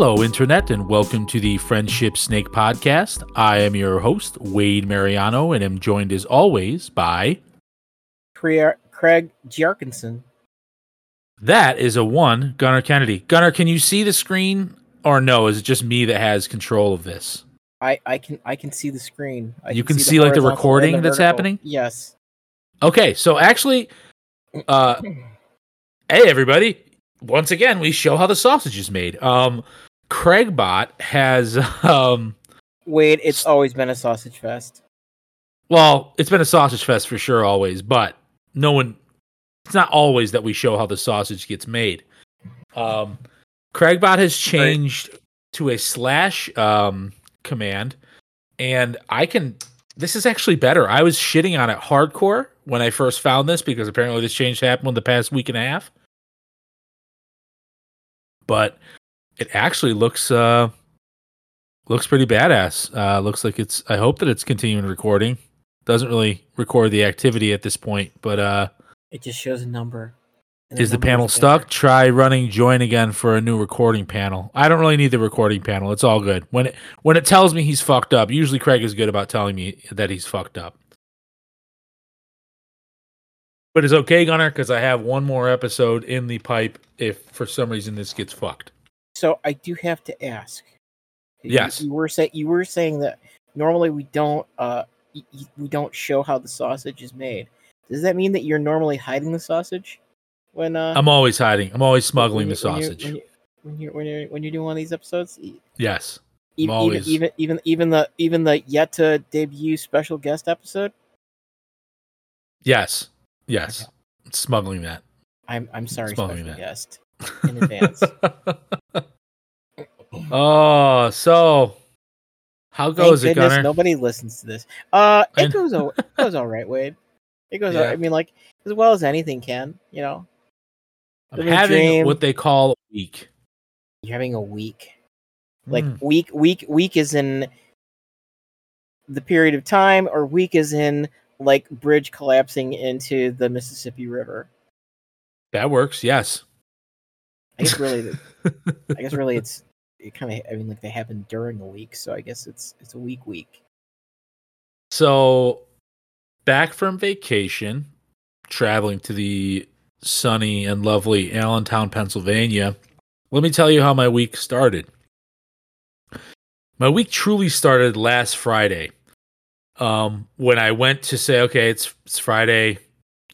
Hello, Internet, and welcome to the Friendship Snake Podcast. I am your host, Wade Mariano, and am joined as always by. Craig Jarkinson. That is a one, Gunnar Kennedy. Gunnar, can you see the screen, or no? Is it just me that has control of this? I, I can I can see the screen. I You can the see, like, the horizontal and recording the that's happening? Yes. Okay, so actually, uh, hey everybody! Once again, we show how the sausage is made. Um, Craigbot has um, Wade, it's always been a sausage fest. well, it's been a sausage fest for sure, always, but no one. It's not always that we show how the sausage gets made. Um, Craigbot has changed to a slash um command, and I can. This is actually better. I was shitting on it hardcore when I first found this because apparently this change happened in the past week and a half. But it actually looks uh looks pretty badass. Uh looks like it's I hope that it's continuing recording. Doesn't really record the activity at this point, but uh It just shows a number. and is the panel stuck? Try running join again for a new recording panel. I don't really need the recording panel. It's all good. When it when it tells me he's fucked up, usually Craig is good about telling me that he's fucked up. But it's okay, Gunner, because I have one more episode in the pipe if for some reason this gets fucked. So I do have to ask. Yes. You, were saying you were saying that normally we don't uh y- y- we don't show how the sausage is made. Does that mean that you're normally hiding the sausage when uh I'm always hiding. I'm always smuggling the you- you're- sausage. when you- when you're when you're when you're doing one of these episodes? Yes. Even, always- even even even the even the yet to debut special guest episode. Yes. Yes. Smuggling that. I'm I'm sorry, Smuggling special that. guest in advance. Oh, so how goes Thank it, goodness Gunner? nobody listens to this. Uh, it goes o- it goes all right, Wade. It goes. all I mean, like as well as anything can. You know, I'm having dream. what they call a week. you're having a week. Like Mm. week, week, week is in the period of time, or week is in like bridge collapsing into the Mississippi River. that works. Yes. I guess really, I guess really, it's it kind of. I mean, like they happen during a week, so I guess it's it's a week week. So, back from vacation, traveling to the sunny and lovely Allentown, Pennsylvania. Let me tell you how my week started. My week truly started last Friday. Um, when I went to say, okay, it's it's Friday,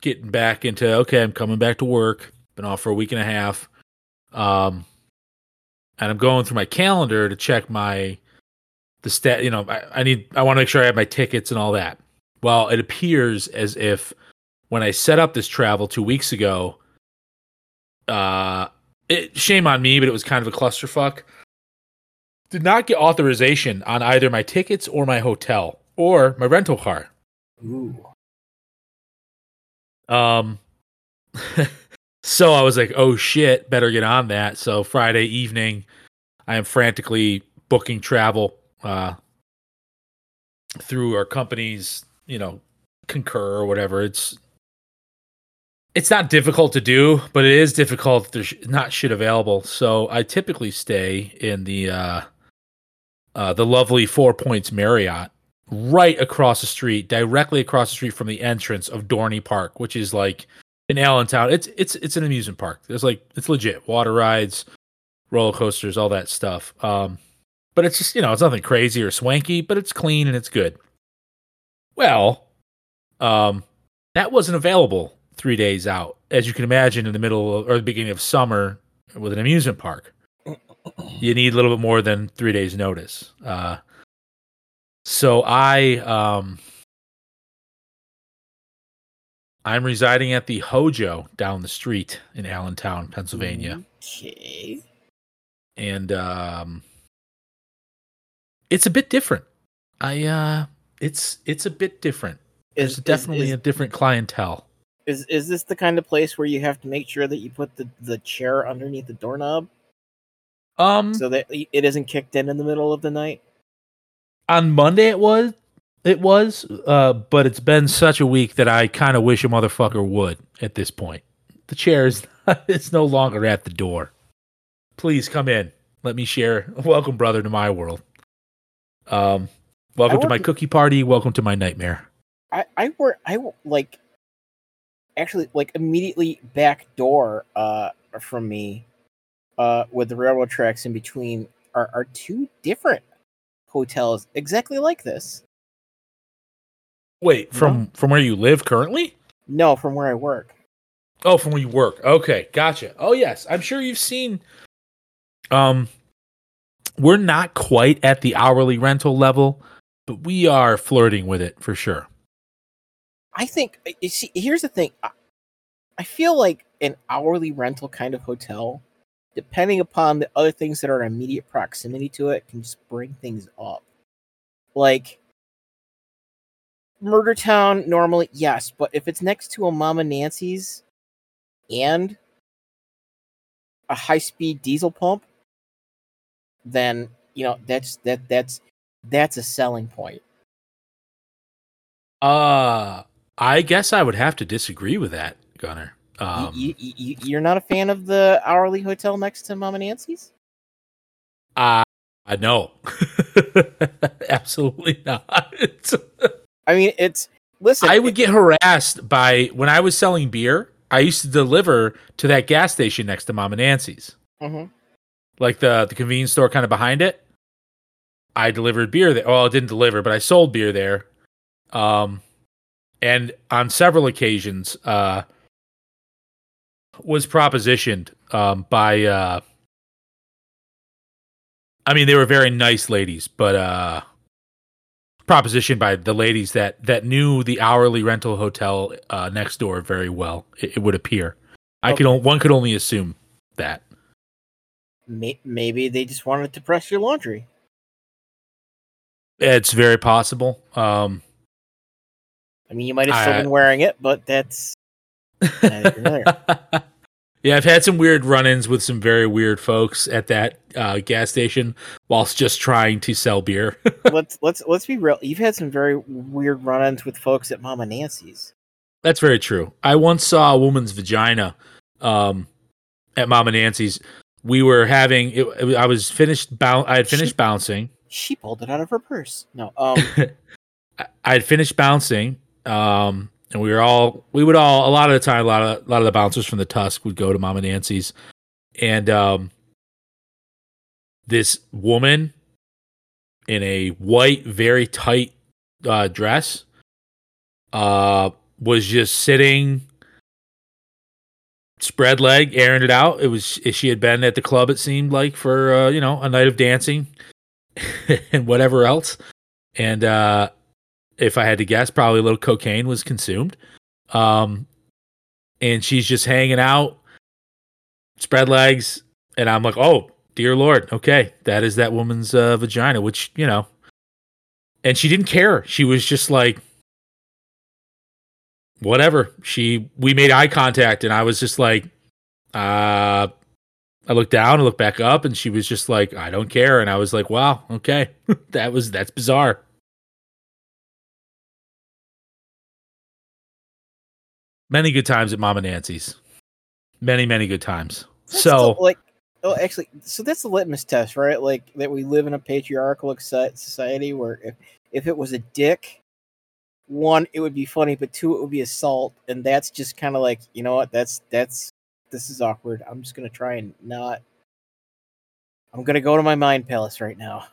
getting back into okay, I'm coming back to work. Been off for a week and a half. Um, and I'm going through my calendar to check my the stat you know I, I need i want to make sure i have my tickets and all that. Well it appears as if when i set up this travel two weeks ago uh it, shame on me but it was kind of a clusterfuck. Did not get authorization on either my tickets or my hotel or my rental car. Ooh, um so i was like oh shit better get on that. So friday evening i am frantically booking travel uh through our company's you know concur or whatever. It's it's not difficult to do but it is difficult there's not shit available. So i typically stay in the uh uh the lovely four points marriott right across the street, directly across the street from the entrance of Dorney Park, which is like in Allentown. It's it's it's an amusement park. There's like it's legit water rides, roller coasters, all that stuff. Um, but it's just you know it's nothing crazy or swanky, but it's clean and it's good. Well, um, that wasn't available three days out, as you can imagine, in the middle of, or the beginning of summer with an amusement park. You need a little bit more than three days' notice. Uh, so I um I'm residing at the Hojo down the street in Allentown, Pennsylvania. Okay. And um it's a bit different. I uh it's it's a bit different. There's Is definitely is, a different clientele. is is this the kind of place where you have to make sure that you put the the chair underneath the doorknob Um so that it isn't kicked in in the middle of the night? on Monday it was it was uh but it's been such a week that I kind of wish a motherfucker would at this point. The chair is it's no longer at the door. Please come in. Let me share. Welcome, brother, to my world. Um, welcome to my cookie party. Welcome to my nightmare. I I work I like actually like immediately back door uh from me uh with the railroad tracks in between are are two different hotels exactly like this. Wait, from from where you live currently? No, from where I work. Oh, from where you work. Okay, gotcha. Oh yes, I'm sure you've seen. Um, we're not quite at the hourly rental level, but we are flirting with it for sure. I think you see here's the thing. I, I feel like an hourly rental kind of hotel, depending upon the other things that are in immediate proximity to it, can just bring things up. Like Murder Town normally, yes, but if it's next to a Mama Nancy's and a high speed diesel pump, then you know that's that that's that's a selling point. Uh, I guess I would have to disagree with that, Gunner. Um, you, you, you, you're not a fan of the hourly hotel next to Mama Nancy's? I I know, absolutely not. I mean, it's listen. I would get harassed by when I was selling beer. I used to deliver to that gas station next to Mama Nancy's. Mhm. like the the convenience store kind of behind it. I delivered beer there. Well, I didn't deliver, but I sold beer there. Um, and on several occasions, uh, was propositioned um by uh, I mean, they were very nice ladies, but uh, propositioned by the ladies that that knew the hourly rental hotel uh next door very well. It, it would appear. I could Okay. one could only assume that. Maybe they just wanted to press your laundry. It's very possible. Um, I mean, you might have still I- been wearing it, but that's yeah, I've had some weird run-ins with some very weird folks at that uh, gas station whilst just trying to sell beer. let's let's let's be real. You've had some very weird run-ins with folks at Mama Nancy's. That's very true. I once saw a woman's vagina um, at Mama Nancy's. We were having. It, it- I was finished. Boun- I had finished She- bouncing. She pulled it out of her purse. No, um, I- I had finished bouncing, um, and we were all we would all a lot of the time a lot of a lot of the bouncers from the Tusk would go to Mama Nancy's, and um, this woman in a white, very tight uh, dress, uh, was just sitting spread leg, airing it out. It was she had been at the club. It seemed like for uh, you know a night of dancing and whatever else, and uh, if I had to guess, probably a little cocaine was consumed. Um, and she's just hanging out, spread legs, and I'm like, oh dear lord, okay, that is that woman's uh, vagina, which you know. And she didn't care. She was just like, whatever. She we made eye contact, and I was just like, uh. I looked down, I looked back up, and she was just like, "I don't care." And I was like, "Wow, okay, that was that's bizarre." Many good times at Mama Nancy's. Many, many good times. That's so like, oh, actually, so that's the litmus test, right? Like that we live in a patriarchal society where if if it was a dick, one, it would be funny, but two, it would be assault, and that's just kind of like, you know what? That's that's this is awkward. I'm just gonna try and not. I'm gonna go to my mind palace right now.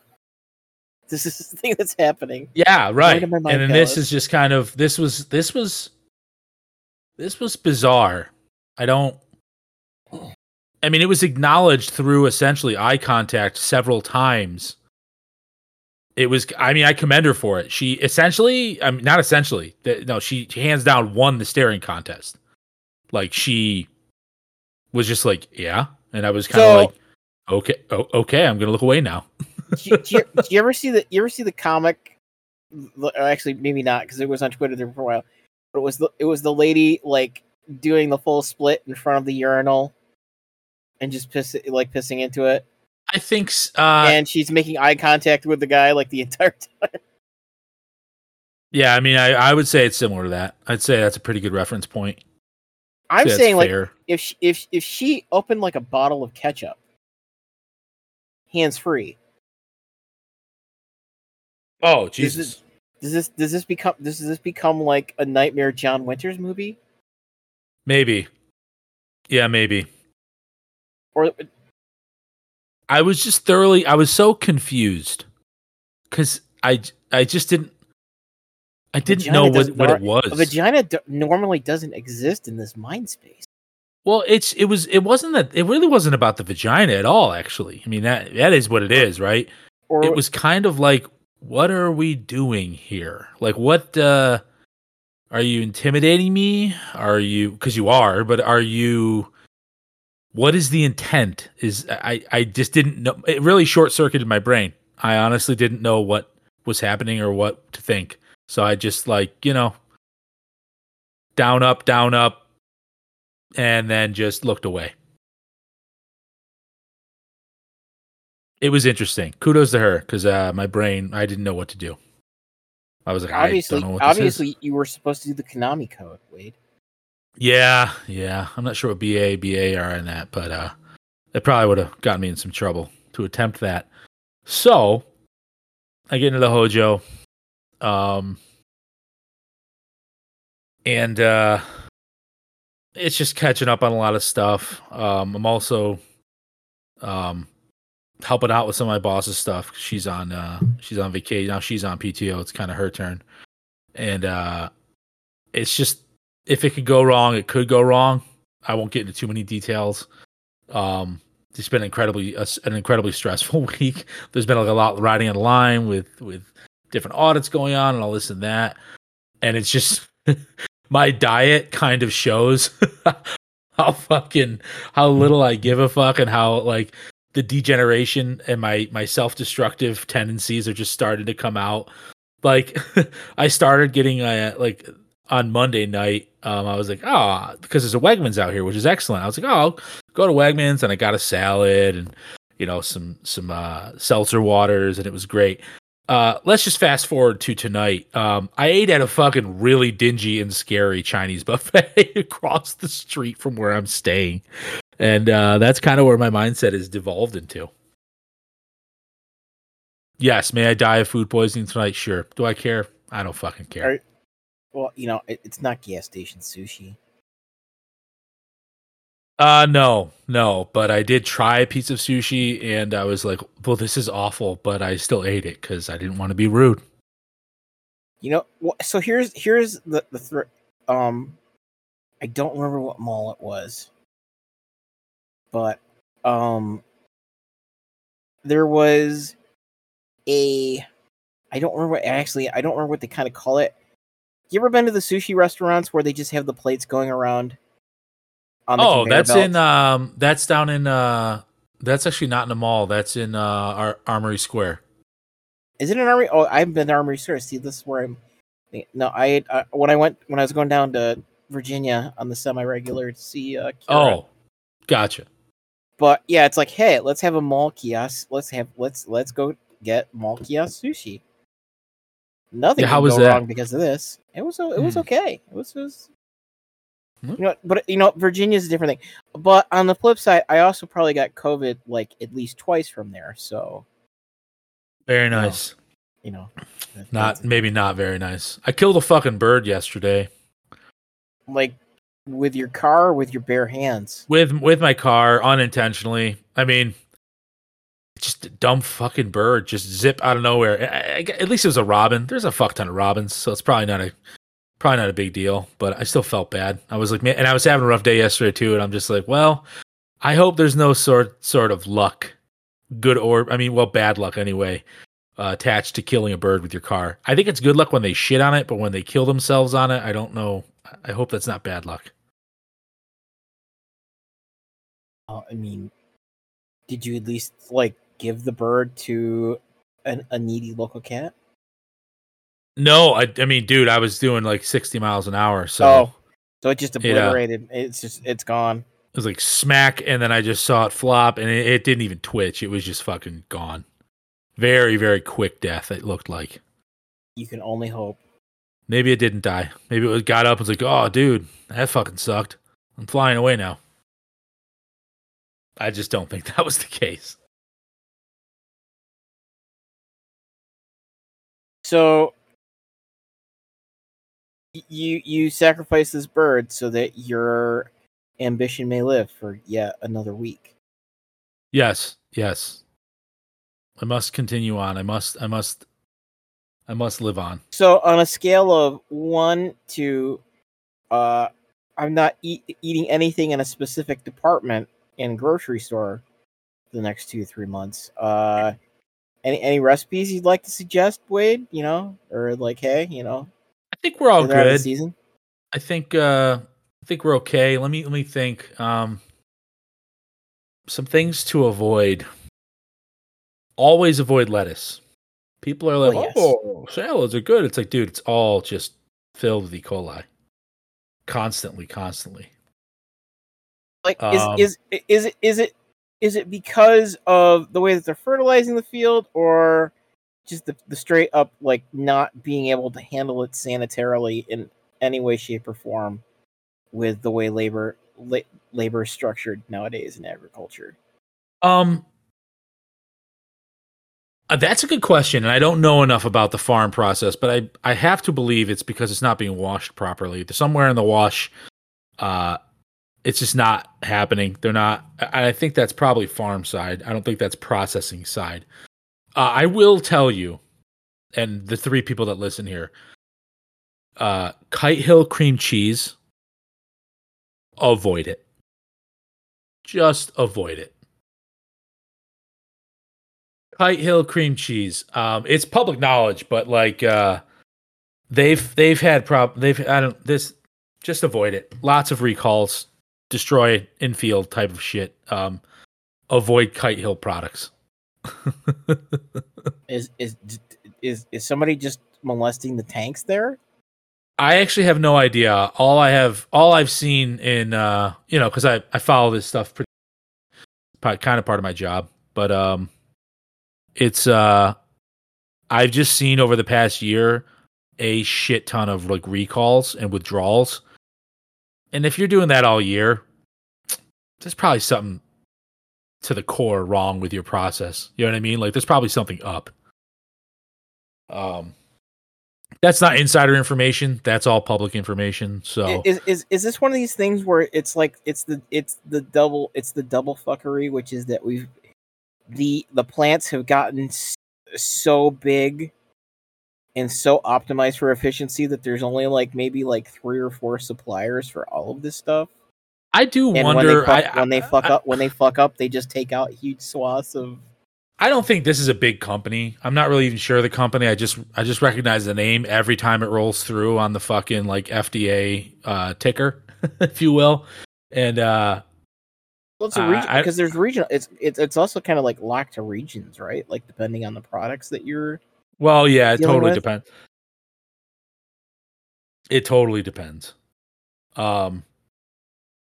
This is the thing that's happening. yeah, right. And then this is just kind of this was this was this was bizarre. I don't I mean it was acknowledged through essentially eye contact several times. It was I mean I commend her for it. She essentially I mean not essentially. No, she hands down won the staring contest. Like she was just like, yeah, and I was kind of So- like okay, oh, okay, I'm going to look away now. do, you, do, you, do you ever see the you ever see the comic? Actually, maybe not because it was on Twitter there for a while. But it was the it was the lady like doing the full split in front of the urinal, and just piss like pissing into it, I think uh and she's making eye contact with the guy like the entire time. Yeah, I mean, I, I would say it's similar to that. I'd say that's a pretty good reference point. I'm Say saying like if she, if if she opened like a bottle of ketchup hands free. Oh Jesus! this, does this does this become does this become like a nightmare John Waters movie? Maybe. Yeah, maybe. Or I was just thoroughly. I was so confused because I I just didn't. I didn't know what, what it was. a vagina d- normally doesn't exist in this mind space. Well, it's it was it wasn't that it really wasn't about the vagina at all. Actually, I mean that that is what it is, right? Or It was kind of like, what are we doing here? Like, what uh are you intimidating me? Are you because you are, but are you? What is the intent? Is I I just didn't know. It really short circuited my brain. I honestly didn't know what was happening or what to think. So I just like you know, down up, down up, and then just looked away. It was interesting. Kudos to her because uh, my brain, I didn't know what to do. I was like, obviously, I don't know what this is. obviously, you were supposed to do the Konami code, Wade. Yeah, yeah. I'm not sure what BA, BA are in that, but uh, it probably would have gotten me in some trouble to attempt that. So I get into the Hojo, um, and uh, it's just catching up on a lot of stuff. Um, I'm also um, helping out with some of my boss's stuff. She's on uh, she's on vacation now. She's on PTO. It's kind of her turn, and uh, it's just if it could go wrong, it could go wrong. I won't get into too many details. Um, it's been incredibly uh, an incredibly stressful week. There's been like a lot riding the line with with different audits going on and all this and that, and it's just my diet kind of shows how fucking how little I give a fuck and how like the degeneration and my my self destructive tendencies are just starting to come out. Like I started getting uh, like on Monday night, um, I was like, oh, because there's a Wegmans out here, which is excellent. I was like, oh, I'll go to Wegmans, and I got a salad and you know some some uh, seltzer waters, and it was great. Uh, let's just fast forward to tonight. Um, I ate at a fucking really dingy and scary Chinese buffet across the street from where I'm staying, and uh, that's kind of where my mindset is devolved into. Yes, may I die of food poisoning tonight? Sure. Do I care? I don't fucking care. Are- Well, you know, it, it's not gas station sushi. Uh no, no, but I did try a piece of sushi and I was like, well, this is awful, but I still ate it because I didn't want to be rude. You know, so here's here's the the thr um, I don't remember what mall it was, but um, there was a I don't remember actually I don't remember what they kind of call it. You ever been to the sushi restaurants where they just have the plates going around? On the Oh, that's belt? in um that's down in uh that's actually not in the mall. That's in uh Ar- Armory Square. Is it an armory? Oh, I haven't been to Armory Square. See, this is where I'm. No, I uh, when I went when I was going down to Virginia on the semi-regular to see. Uh, Kira. Oh, gotcha. But yeah, it's like, hey, let's have a mall kiosk. Let's have let's let's go get mall kiosk sushi. Nothing Yeah, how was go that? wrong because of this. It was it was Hmm. okay. It was, it was Hmm. you know, but you know, Virginia's a different thing. But on the flip side, I also probably got COVID like at least twice from there. So Very nice. you know, that- Not maybe not very nice. I killed a fucking bird yesterday like with your car with your bare hands. with with my car unintentionally. I mean, just a dumb fucking bird just zip out of nowhere. I- I- at least it was a robin. There's a fuck ton of robins, so it's probably not a probably not a big deal. But I still felt bad. I was like, man, and I was having a rough day yesterday too. And I'm just like, well, I hope there's no sort sort of luck, good or I mean, well, bad luck anyway. Uh, attached to killing a bird with your car. I think it's good luck when they shit on it, but when they kill themselves on it, I don't know. I hope that's not bad luck. Uh, I mean, did you at least like give the bird to an, a needy local cat? No, I, I mean, dude, I was doing like 60 miles an hour, so Oh. So it just Yeah. obliterated. It's just it's gone. it was like smack, and then I just saw it flop, and it, it didn't even twitch. It was just fucking gone. Very, very quick death. It looked like. You can only hope. Maybe it didn't die. Maybe it was got up and was like, "Oh, dude, that fucking sucked. I'm flying away now." I just don't think that was the case. So you you sacrifice this bird so that your ambition may live for yet another week. Yes, yes. I must continue on. I must I must I must live on. So on a scale of 1 to uh I'm not eating anything in a specific department in grocery store the next two three months. Uh, any any recipes you'd like to suggest, Wade? You know, or like, hey, you know, I think we're all they're out of the good. season. I think. uh I think we're okay. Let me. Let me think. Um. Some things to avoid. Always avoid lettuce. People are like, yes. "Oh, salads are good." It's like, dude, it's all just filled with E. coli. Constantly, constantly. Like, Um, is is is it is it is it because of the way that they're fertilizing the field, or just the, the straight up like not being able to handle it sanitarily in any way, shape, or form with the way labor la- labor is structured nowadays in agriculture? Um, uh, that's a good question, and I don't know enough about the farm process, but I I have to believe it's because it's not being washed properly. Somewhere in the wash, uh, it's just not happening. They're not. I think that's probably farm side. I don't think that's processing side. Uh, I will tell you, and the three people that listen here, uh, Kite Hill cream cheese. Avoid it. Just avoid it. Kite Hill cream cheese. Um, it's public knowledge, but like uh, they've they've had prob they've I don't this just avoid it. Lots of recalls, destroy infield type of shit. Um, avoid Kite Hill products. Is is is is somebody just molesting the tanks there? I actually have no idea. All I have, all I've seen in, uh, you know, because I I follow this stuff pretty, kind of part of my job, but um, it's uh, I've just seen over the past year a shit ton of like recalls and withdrawals, and if you're doing that all year, there's probably something to the core wrong with your process. You know what I mean? Like there's probably something up. Um, that's not insider information. That's all public information. So Is, is is this one of these things where it's like it's the it's the double it's the double fuckery, which is that we've the the plants have gotten so big and so optimized for efficiency that there's only like maybe like three or four suppliers for all of this stuff. I do And wonder. when they fuck, I, when they fuck I, up when they fuck up, they just take out huge swaths of I don't think this is a big company. I'm not really even sure of the company. I just I just recognize the name every time it rolls through on the fucking like FDA uh, ticker, if you will. And uh, well, it's a region because there's regional. It's it's it's also kind of like locked to regions, right? Like depending on the products that you're well, yeah, it totally with? depends. It totally depends. Um,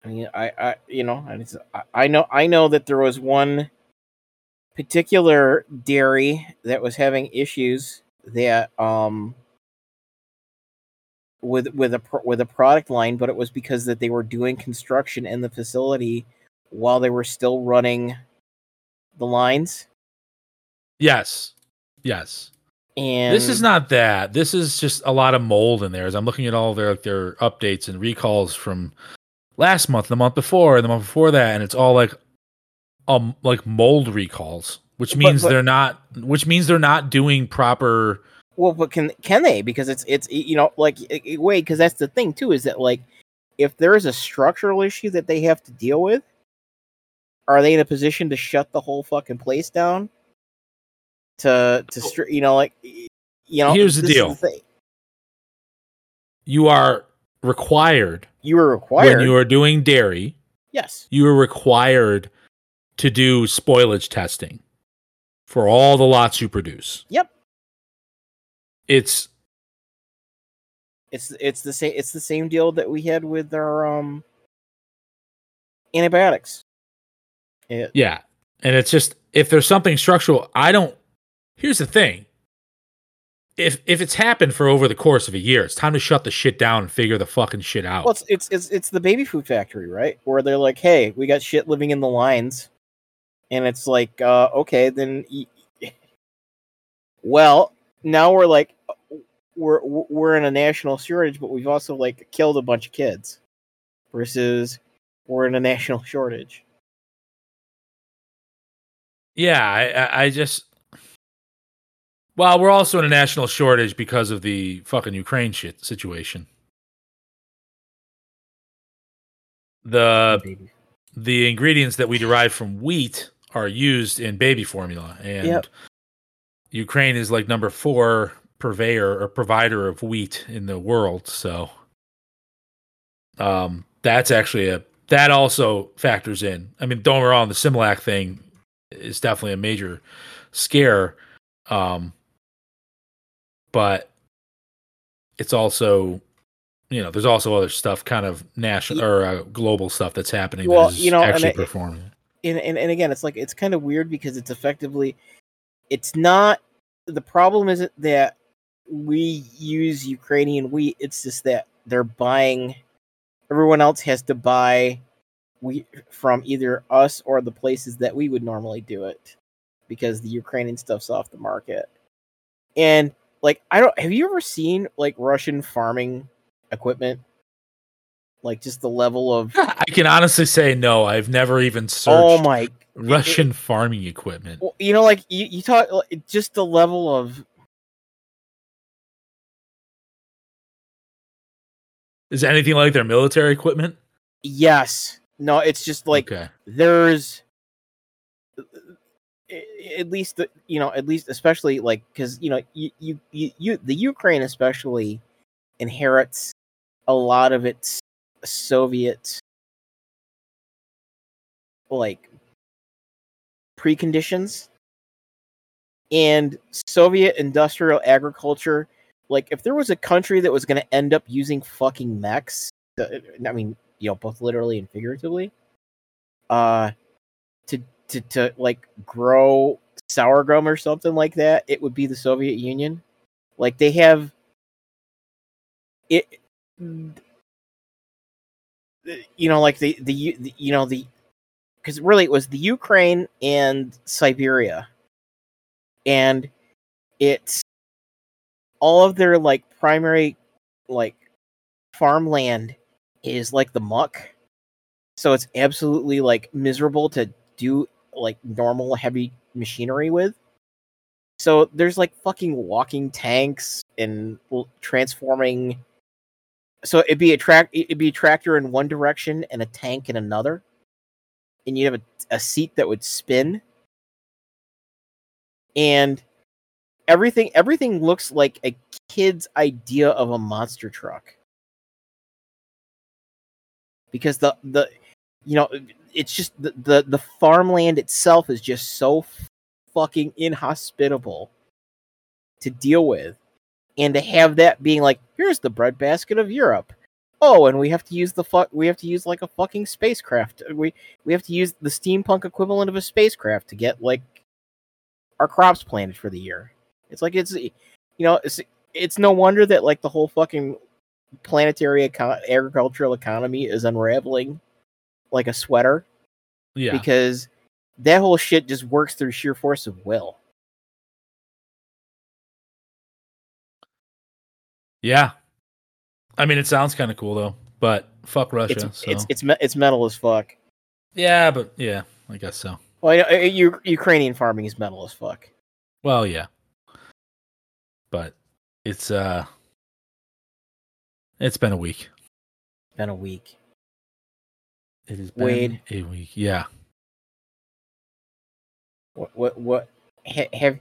I mean, I, I, you know, I, I- I know, I know that there was one particular dairy that was having issues that, um, with with a with a product line, but it was because that they were doing construction in the facility while they were still running the lines, yes, yes. And this is not that. This is just a lot of mold in there. As I'm looking at all their their updates and recalls from last month, the month before, and the month before that, and it's all like um like mold recalls, which means but- they're not which means they're not doing proper Well, but can can they? Because it's it's you know like wait, because that's the thing too is that like if there is a structural issue that they have to deal with, are they in a position to shut the whole fucking place down? To to str- you know like you know Here's the deal. thing. you are required You were required. when you are doing dairy, yes. you are required to do spoilage testing for all the lots you produce. Yep. It's It's it's the same it's the same deal that we had with our um antibiotics. It, Yeah. And it's just if there's something structural, I don't Here's the thing. If if it's happened for over the course of a year, it's time to shut the shit down and figure the fucking shit out. Well, it's, it's it's it's the baby food factory, right? Where they're like, "Hey, we got shit living in the lines," and it's like, uh, okay, then. Y- well, now we're like, we're we're in a national shortage, but we've also like killed a bunch of kids. Versus, we're in a national shortage. Yeah, I, I just. Well, we're also in a national shortage because of the fucking Ukraine shit situation. The Baby. the ingredients that we derive from wheat are used in baby formula, and Yep. Ukraine is like number four purveyor or provider of wheat in the world. So, um, that's actually a that also factors in. I mean, don't get me wrong, the Similac thing is definitely a major scare, um, but it's also you know there's also other stuff kind of national or uh, global stuff that's happening Well, that is you know, and actually it- performing and, and and again, it's like it's kind of weird because it's effectively, it's not the problem isn't that we use Ukrainian wheat. It's just that they're buying. Everyone else has to buy wheat from either us or the places that we would normally do it, because the Ukrainian stuff's off the market. And like, I don't. Have you ever seen like Russian farming equipment? Like just the level of I can honestly say no. I've never even oh searched oh my Russian farming equipment. Well, you know, like you, you talk like, just the level of Is anything like their military equipment? yes, no, it's just like okay, there's at least the you know at least especially like because you know you, you you the Ukraine especially inherits a lot of its Soviet like preconditions and Soviet industrial agriculture. Like, if there was a country that was going to end up using fucking mechs, I mean, you know, both literally and figuratively, uh, to to like grow sorghum or something like that, it would be the Soviet Union. Like they have it, you know, like the the, the you know the because really it was the Ukraine and Siberia, and it's all of their like primary like farmland is like the muck, so it's absolutely like miserable to do like normal heavy machinery with. So there's like fucking walking tanks and transforming. So it'd be a track. It'd be a tractor in one direction and a tank in another, and you'd have a, a seat that would spin. And everything everything looks like a kid's idea of a monster truck. Because the the you know it's just the the, the farmland itself is just so fucking inhospitable to deal with and to have that being like here's the breadbasket of Europe. Oh, and we have to use the fuck we have to use like a fucking spacecraft. We we have to use the steampunk equivalent of a spacecraft to get like our crops planted for the year. It's like it's you know, it's it's no wonder that like the whole fucking planetary eco- agricultural economy is unraveling like a sweater yeah, because that whole shit just works through sheer force of will. yeah. I mean, it sounds kind of cool though, but fuck Russia. It's so. it's it's it's metal as fuck. yeah, but yeah, I guess so. Well, you know, uh, U- Ukrainian farming is metal as fuck. Well, yeah, but it's uh, it's been a week. Been a week. It has been Wade. a week. Yeah. What what what ha- have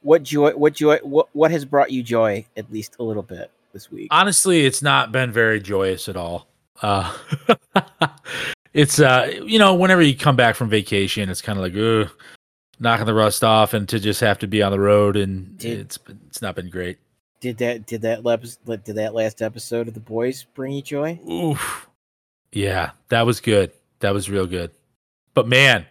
what joy what joy what what has brought you joy at least a little bit this week? honestly it's not been very joyous at all uh it's uh you know whenever you come back from vacation it's kind of like ugh, knocking the rust off and to just have to be on the road and Did- it's it's not been great Did that did that last did that last episode of the boys bring you joy? Oof. Yeah that was good that was real good but man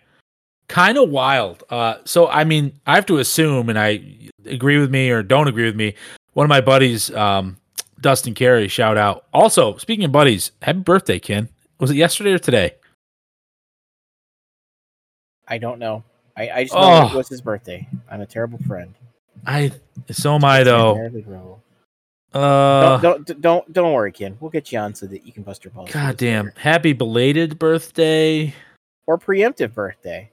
kind of wild uh so i mean i have to assume and i agree with me or don't agree with me one of my buddies um dustin carey shout out also speaking of buddies happy birthday ken was it yesterday or today I don't know. I, I just know Oh. it was his birthday. I'm a terrible friend. I so am I though. Uh, don't, don't don't don't worry, Ken. We'll get you on so that you can bust your balls. God damn! Happy belated birthday. Or preemptive birthday,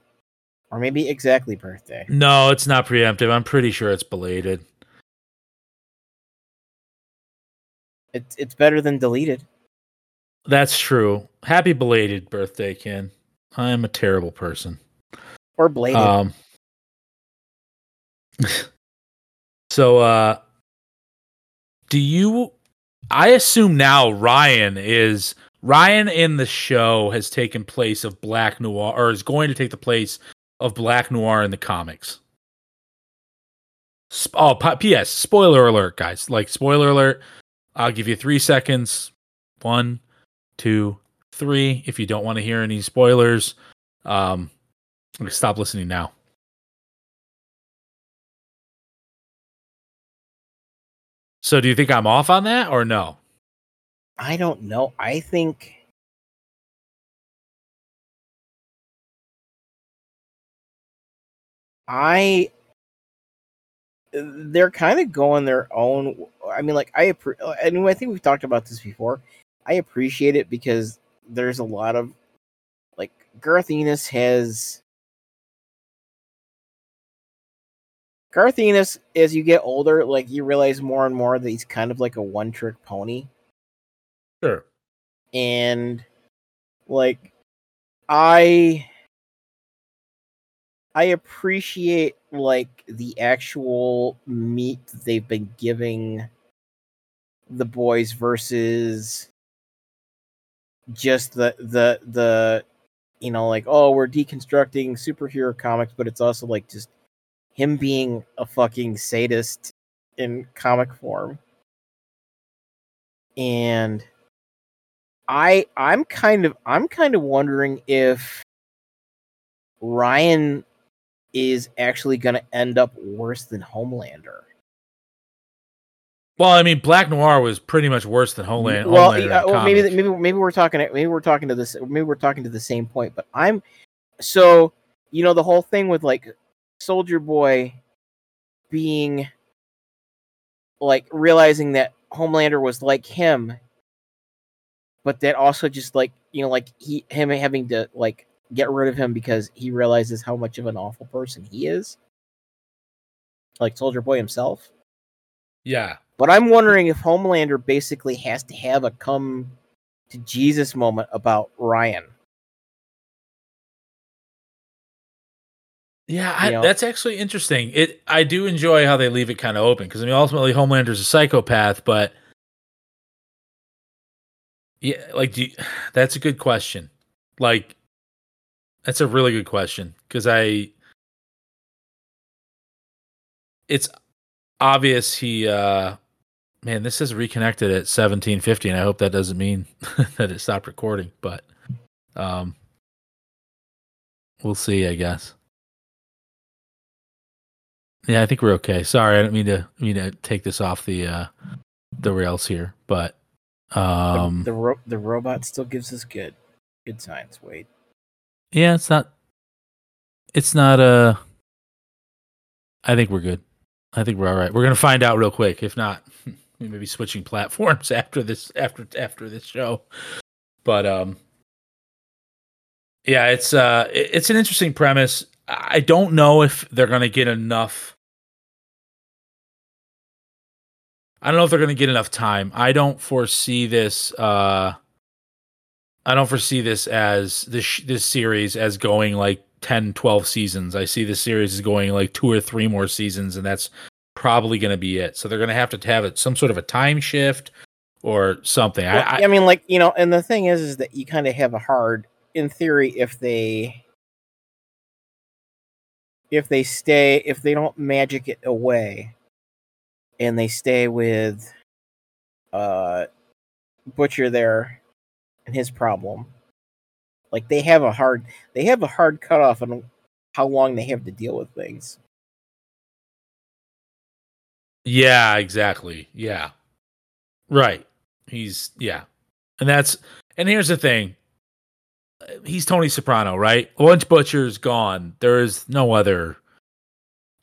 or maybe exactly birthday. No, it's not preemptive. I'm pretty sure it's belated. It's it's better than deleted. That's true. Happy belated birthday, Ken. I am a terrible person. Or bladed. Um. so, uh, do you? I assume now Ryan is Ryan in the show has taken place of Black Noir, or is going to take the place of Black Noir in the comics. Oh, P.S. Spoiler alert, guys! Like spoiler alert. I'll give you three seconds. One, two, three. If you don't want to hear any spoilers, um, stop listening now. So, do you think I'm off on that or no? I don't know. I think I they're kind of going their own I mean like I appre- uh, I I think we've talked about this before. I appreciate it because there's a lot of like Garth Ennis has Garth Ennis as you get older like you realize more and more that he's kind of like a one trick pony Sure. and like i i appreciate like the actual meat they've been giving the boys versus just the the the you know like oh we're deconstructing superhero comics but it's also like just him being a fucking sadist in comic form and I I'm kind of I'm kind of wondering if Ryan is actually going to end up worse than Homelander. Well, I mean, Black Noir was pretty much worse than Homeland. well, Homelander the well, maybe maybe maybe we're talking maybe we're talking to this maybe we're talking to the same point, but I'm so you know the whole thing with like Soldier Boy being like realizing that Homelander was like him, but that also just like you know like he him having to like get rid of him because he realizes how much of an awful person he is, like Soldier Boy himself. yeah. But I'm wondering if Homelander basically has to have a come to Jesus moment about Ryan. Yeah, I, that's actually interesting. It I do enjoy how they leave it kind of open because I mean ultimately Homelander's a psychopath, but yeah, like do you, that's a good question. Like that's a really good question because I it's obvious he uh man this is reconnected at 1750 and I hope that doesn't mean that it stopped recording, but um we'll see, I guess. Yeah, I think we're okay. Sorry, I don't mean to mean to take this off the uh the rails here, but The- um the ro- the robot still gives us good good signs. Wait, yeah, it's not it's not uh I think we're good. I think we're all right. We're going to find out real quick. If not, we may be switching platforms after this after after this show. But um yeah, it's uh it- it's an interesting premise. I don't know if they're going to get enough I don't know if they're going to get enough time. I don't foresee this. Uh, I don't foresee this as this this series as going like 10, 12 seasons. I see this series is going like two or three more seasons, and that's probably going to be it. So they're going to have to have it some sort of a time shift or something. Well, I, I, I, mean, like you know, and the thing is, is that you kind of have a hard, in theory, if they if they stay, if they don't magic it away, and they stay with uh Butcher there and his problem, like they have a hard, they have a hard cutoff on how long they have to deal with things. yeah, exactly. Yeah, right. He's yeah, and that's and here's the thing. He's Tony Soprano, right? Once Butcher's gone, there is no other.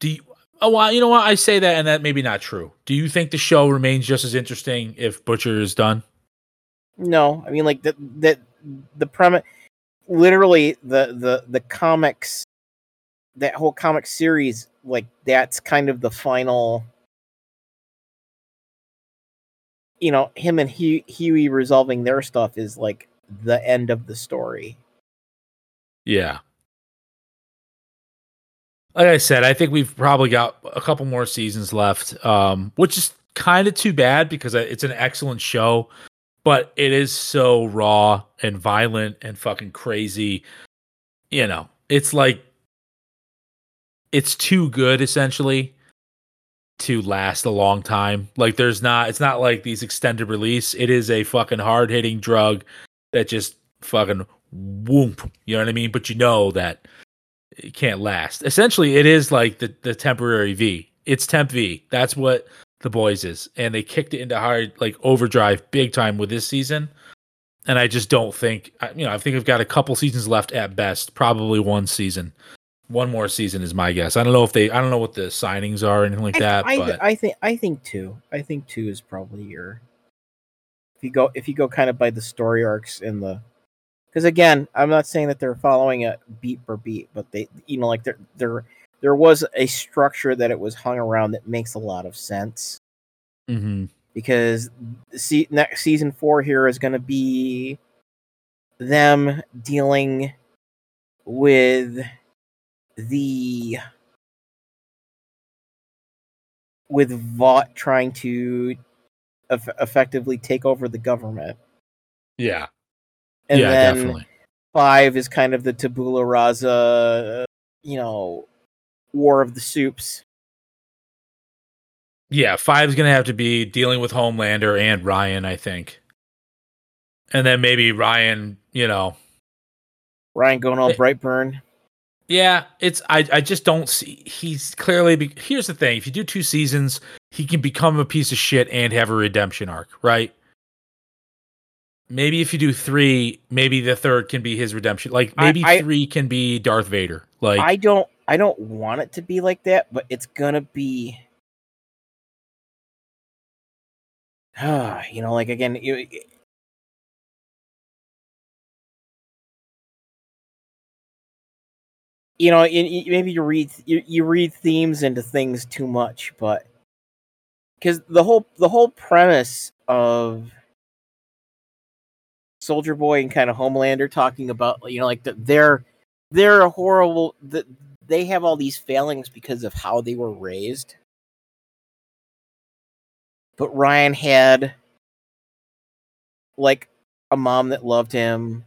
Do you, Oh, well, you know what? I say that, and that maybe not true. Do you think the show remains just as interesting if Butcher is done? No, I mean like that that the premise, literally the the the comics, that whole comic series, like that's kind of the final. You know, him and Hue- Huey resolving their stuff is like the end of the story. Yeah. Like I said, I think we've probably got a couple more seasons left, um, which is kind of too bad because it's an excellent show, but it is so raw and violent and fucking crazy. You know, it's like it's too good essentially to last a long time. Like there's not it's not like these extended release. It is a fucking hard hitting drug that just fucking whoop. You know what I mean? But you know that it can't last. Essentially, it is like the the temporary V. It's temp V. That's what the boys is, and they kicked it into hard like overdrive big time with this season. And I just don't think you know. I think I've got a couple seasons left at best. Probably one season. One more season is my guess. I don't know if they. I don't know what the signings are or anything like I, that. I, but I think I think two. I think two is probably your. If you go if you go kind of by the story arcs and the because again, I'm not saying that they're following it beat for beat, but they, you know, like there, there, there was a structure that it was hung around that makes a lot of sense. Mm-hmm. Because see, next season four here is going to be them dealing with the with Vought trying to eff- effectively take over the government. Yeah. And yeah, then definitely. five is kind of the tabula rasa, you know, war of the supes. Yeah, five's gonna have to be dealing with Homelander and Ryan, I think. And then maybe Ryan, you know. Ryan going all It- Brightburn. Yeah, it's I I just don't see he's clearly be, here's the thing, if you do two seasons, he can become a piece of shit and have a redemption arc, right? Maybe if you do 3, maybe the third can be his redemption. Like maybe I- 3 can be Darth Vader. Like I don't I don't want it to be like that, but it's gonna be you know, like again, you, you know, maybe you read you, you read themes into things too much, but because the whole the whole premise of Soldier Boy and kind of Homelander talking about you know like the, they're they're a horrible that they have all these failings because of how they were raised. But Ryan had like a mom that loved him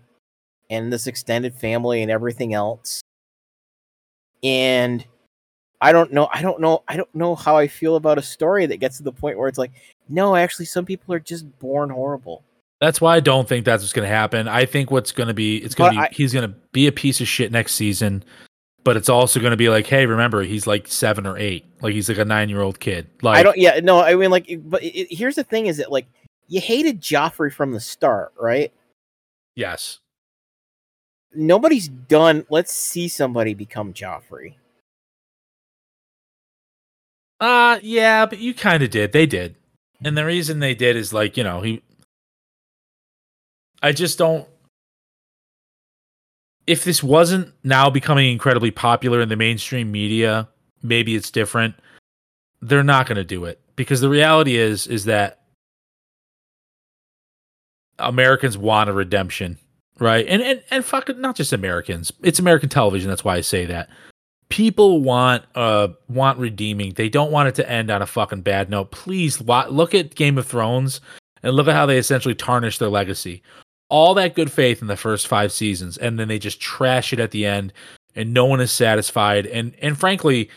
and this extended family and everything else. And I don't know I don't know I don't know how I feel about a story that gets to the point where it's like no, actually some people are just born horrible. That's why I don't think that's what's going to happen. I think what's going to be it's going to be I- he's going to be a piece of shit next season, but it's also going to be like, hey, remember he's like 7 or 8. Like he's like a 9-year-old kid. Like I don't. Yeah, no. I mean, like, but it- here's the thing: is that like you hated Joffrey from the start, right? yes. Nobody's done. Let's see somebody become Joffrey. Uh yeah, but you kind of did. They did. And the reason they did is like, you know, he I just don't if this wasn't now becoming incredibly popular in the mainstream media, maybe it's different. They're not going to do it because the reality is is that Americans want a redemption, right? And and and fuck it, not just Americans. It's American television, that's why I say that. People want uh want redeeming. They don't want it to end on a fucking bad note. Please wa- look at Game of Thrones and look at how they essentially tarnish their legacy. All that good faith in the first 5 seasons and then they just trash it at the end and no one is satisfied and and frankly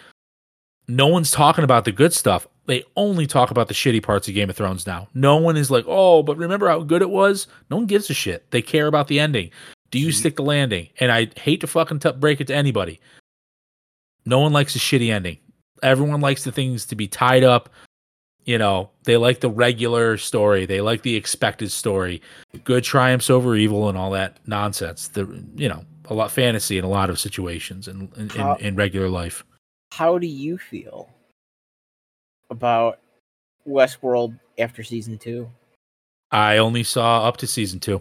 no one's talking about the good stuff. They only talk about the shitty parts of Game of Thrones now. No one is like, "Oh, but remember how good it was?" No one gives a shit. They care about the ending. Do you Mhm. stick the landing? And I hate to fucking t- break it to anybody. No one likes a shitty ending. Everyone likes the things to be tied up. You know, they like the regular story. They like the expected story. Good triumphs over evil and all that nonsense. The you know, a lot fantasy in a lot of situations in in, in, in regular life. How do you feel about Westworld after season two? I only saw up to season two.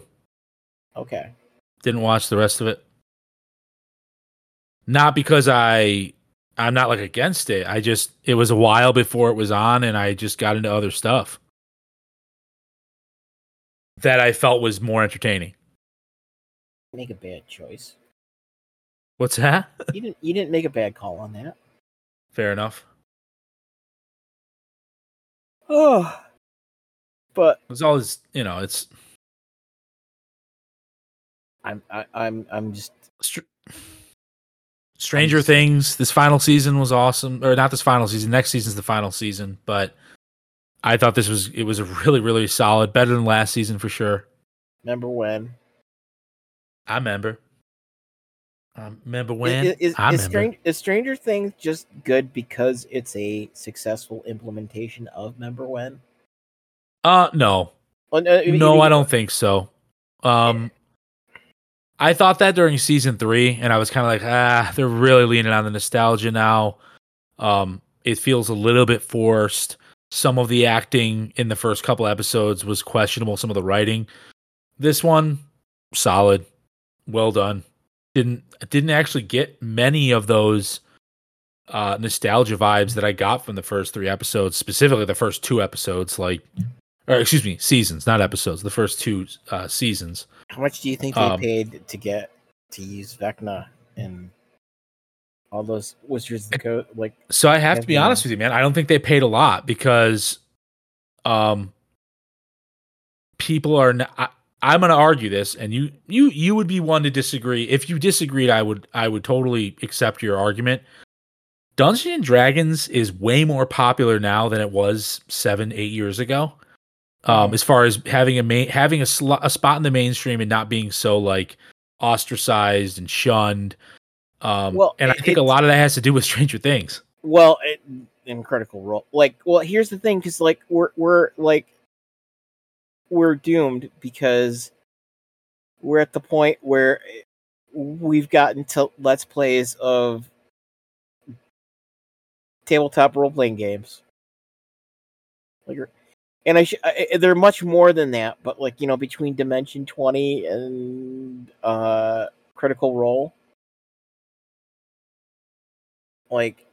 Okay. Didn't watch the rest of it. Not because I I'm not like against it. I just it was a while before it was on and I just got into other stuff that I felt was more entertaining. Make a bad choice. What's that? You didn't you didn't make a bad call on that. Fair enough. Oh. But It's always, you know, it's I'm I, I'm I'm just Str- Stranger Things. This final season was awesome, or not this final season. Next season's the final season, but I thought this was it was a really really solid, better than last season for sure. remember when I remember. I remember I- when is, is, I is, remember. Stran- is Stranger Things just good because it's a successful implementation of Remember When? uh, no, Oh, no, no, I don't think so. Um, I thought that during season three, and I was kind of like, ah, they're really leaning on the nostalgia now. Um, it feels a little bit forced. Some of the acting in the first couple episodes was questionable. Some of the writing. This one, solid, well done. Didn't didn't actually get many of those uh, nostalgia vibes that I got from the first three episodes, specifically the first two episodes. Like, or excuse me, seasons, not episodes. The first two uh, seasons. How much do you think they Um, paid to get to use Vecna and all those Wizards of the Coast? Like, So I have to be honest with you, man. I don't think they paid a lot because, um, people are. Not, I, I'm going to argue this, and you you you would be one to disagree. If you disagreed, I would I would totally accept your argument. Dungeons and Dragons is way more popular now than it was seven eight years ago. Um, as far as having a main having a sl- a spot in the mainstream and not being so like ostracized and shunned. Um, Well, and I think a lot of that has to do with Stranger Things. well, it, in Critical Role, like, well, here's the thing, because like we're we're like we're doomed because we're at the point where we've gotten to let's plays of tabletop role playing games. Like, and I, sh- I they're much more than that, but like you know, between Dimension Twenty and uh Critical Role, like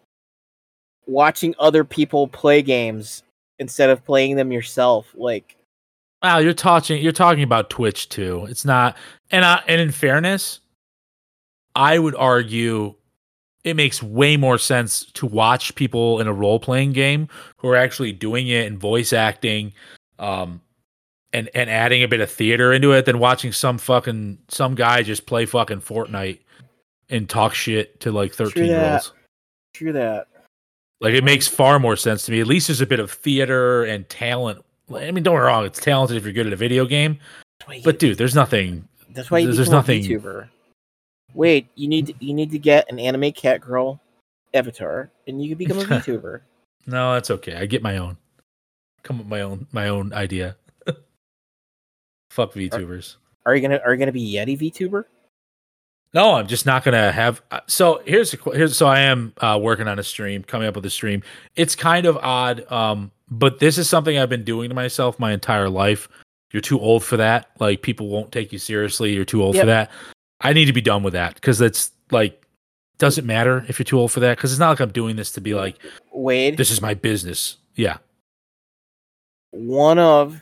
watching other people play games instead of playing them yourself, like Wow, you're talking you're talking about Twitch too. It's not and I, and in fairness, I would argue it makes way more sense to watch people in a role playing game who are actually doing it and voice acting um and and adding a bit of theater into it than watching some fucking some guy just play fucking Fortnite and talk shit to like 13 year olds. True that. Like it makes far more sense to me. At least there's a bit of theater and talent. I mean, don't get me wrong, it's talented if you're good at a video game. But dude, there's nothing. that's why you there's become nothing- a VTuber. Wait, you need to, you need to get an anime cat girl avatar, and you can become a VTuber. No, that's okay. I get my own. Come up with my own my own idea. Fuck VTubers. Are you gonna are you gonna be Yeti VTuber? No, I'm just not gonna have. uh, So here's a, here's so I am uh, working on a stream, coming up with a stream. It's kind of odd, um, but this is something I've been doing to myself my entire life. You're too old for that. Like people won't take you seriously. You're too old Yep. for that. I need to be done with that because that's like doesn't matter if you're too old for that because it's not like I'm doing this to be like Wade, this is my business. Yeah, one of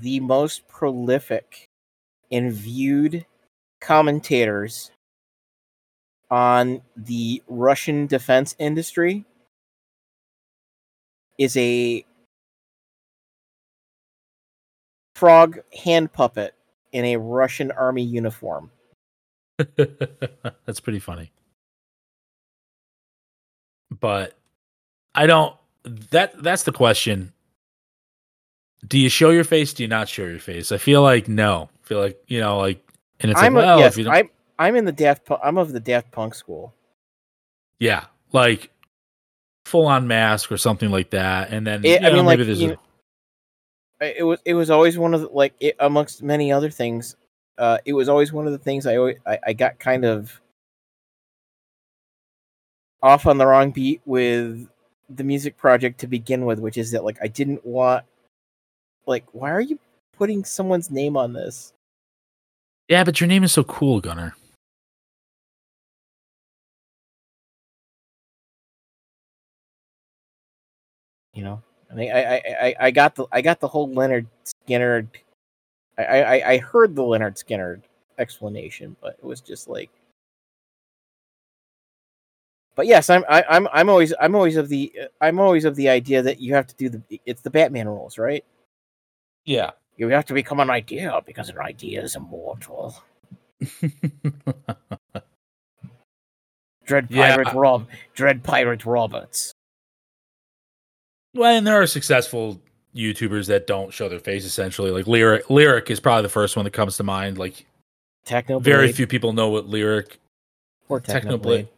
the most prolific and viewed commentators on the Russian defense industry is a frog hand puppet in a Russian army uniform. that's pretty funny. But I don't that that's the question. Do you show your face? Do you not show your face? I feel like no. I feel like, you know, like and it's I'm like, a, well, yes, if you don't, I'm I'm in the Daft Punk, I'm of the Daft Punk school. yeah, like full on mask or something like that. And then you I know, mean, maybe like, a, it was it was always one of the, like it, amongst many other things uh it was always one of the things i always I, I got kind of off on the wrong beat with the music project to begin with, which is that like I didn't want like why are you putting someone's name on this? Yeah, but your name is so cool, Gunner. You know, I mean, I, I, I, I got the, I got the whole Leonard Skinner. I, I, I heard the Leonard Skinner explanation, but it was just like. But yes, I'm, I, I'm, I'm always, I'm always of the, I'm always of the idea that you have to do the, it's the Batman rules, right? Yeah. You have to become an idea because an idea is immortal. Dread Yeah. pirate Rob, Dread pirate Roberts. well, and there are successful YouTubers that don't show their face. Essentially, like lyric, lyric is probably the first one that comes to mind. Like Techno very few people know what lyric. or Technoblade.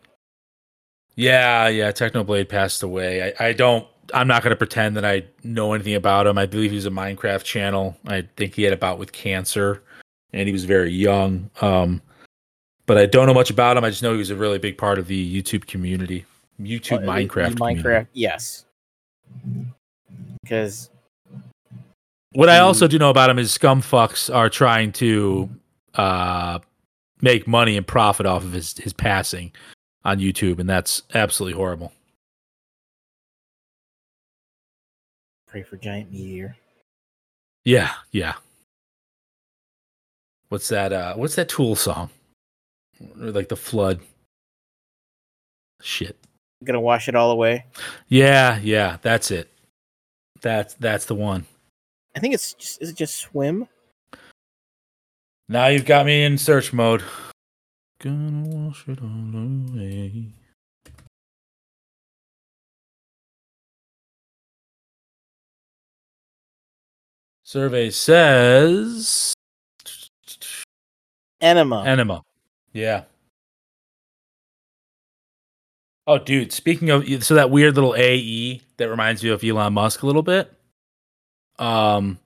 Yeah, yeah. Technoblade passed away. I, I don't. I'm not going to pretend that I know anything about him. I believe he was a Minecraft channel. I think he had a bout with cancer, and he was very young. Um, but I don't know much about him. I just know he was a really big part of the YouTube community, YouTube Uh, Minecraft. Minecraft, community. yes. Because What I Mm. also do know about him is scumfucks are trying to uh, make money and profit off of his his passing on YouTube, and that's absolutely horrible. pray for giant meteor. Yeah, yeah. What's that? Uh, what's that Tool song? Like the flood. Shit. gonna wash it all away. Yeah, yeah. That's it. That's that's the one. I think it's just is it just swim? Now you've got me in search mode. Gonna wash it all away. Survey says Enema. enema. Yeah. Oh, dude. Speaking of, so that weird little AE that reminds you of Elon Musk a little bit. Um,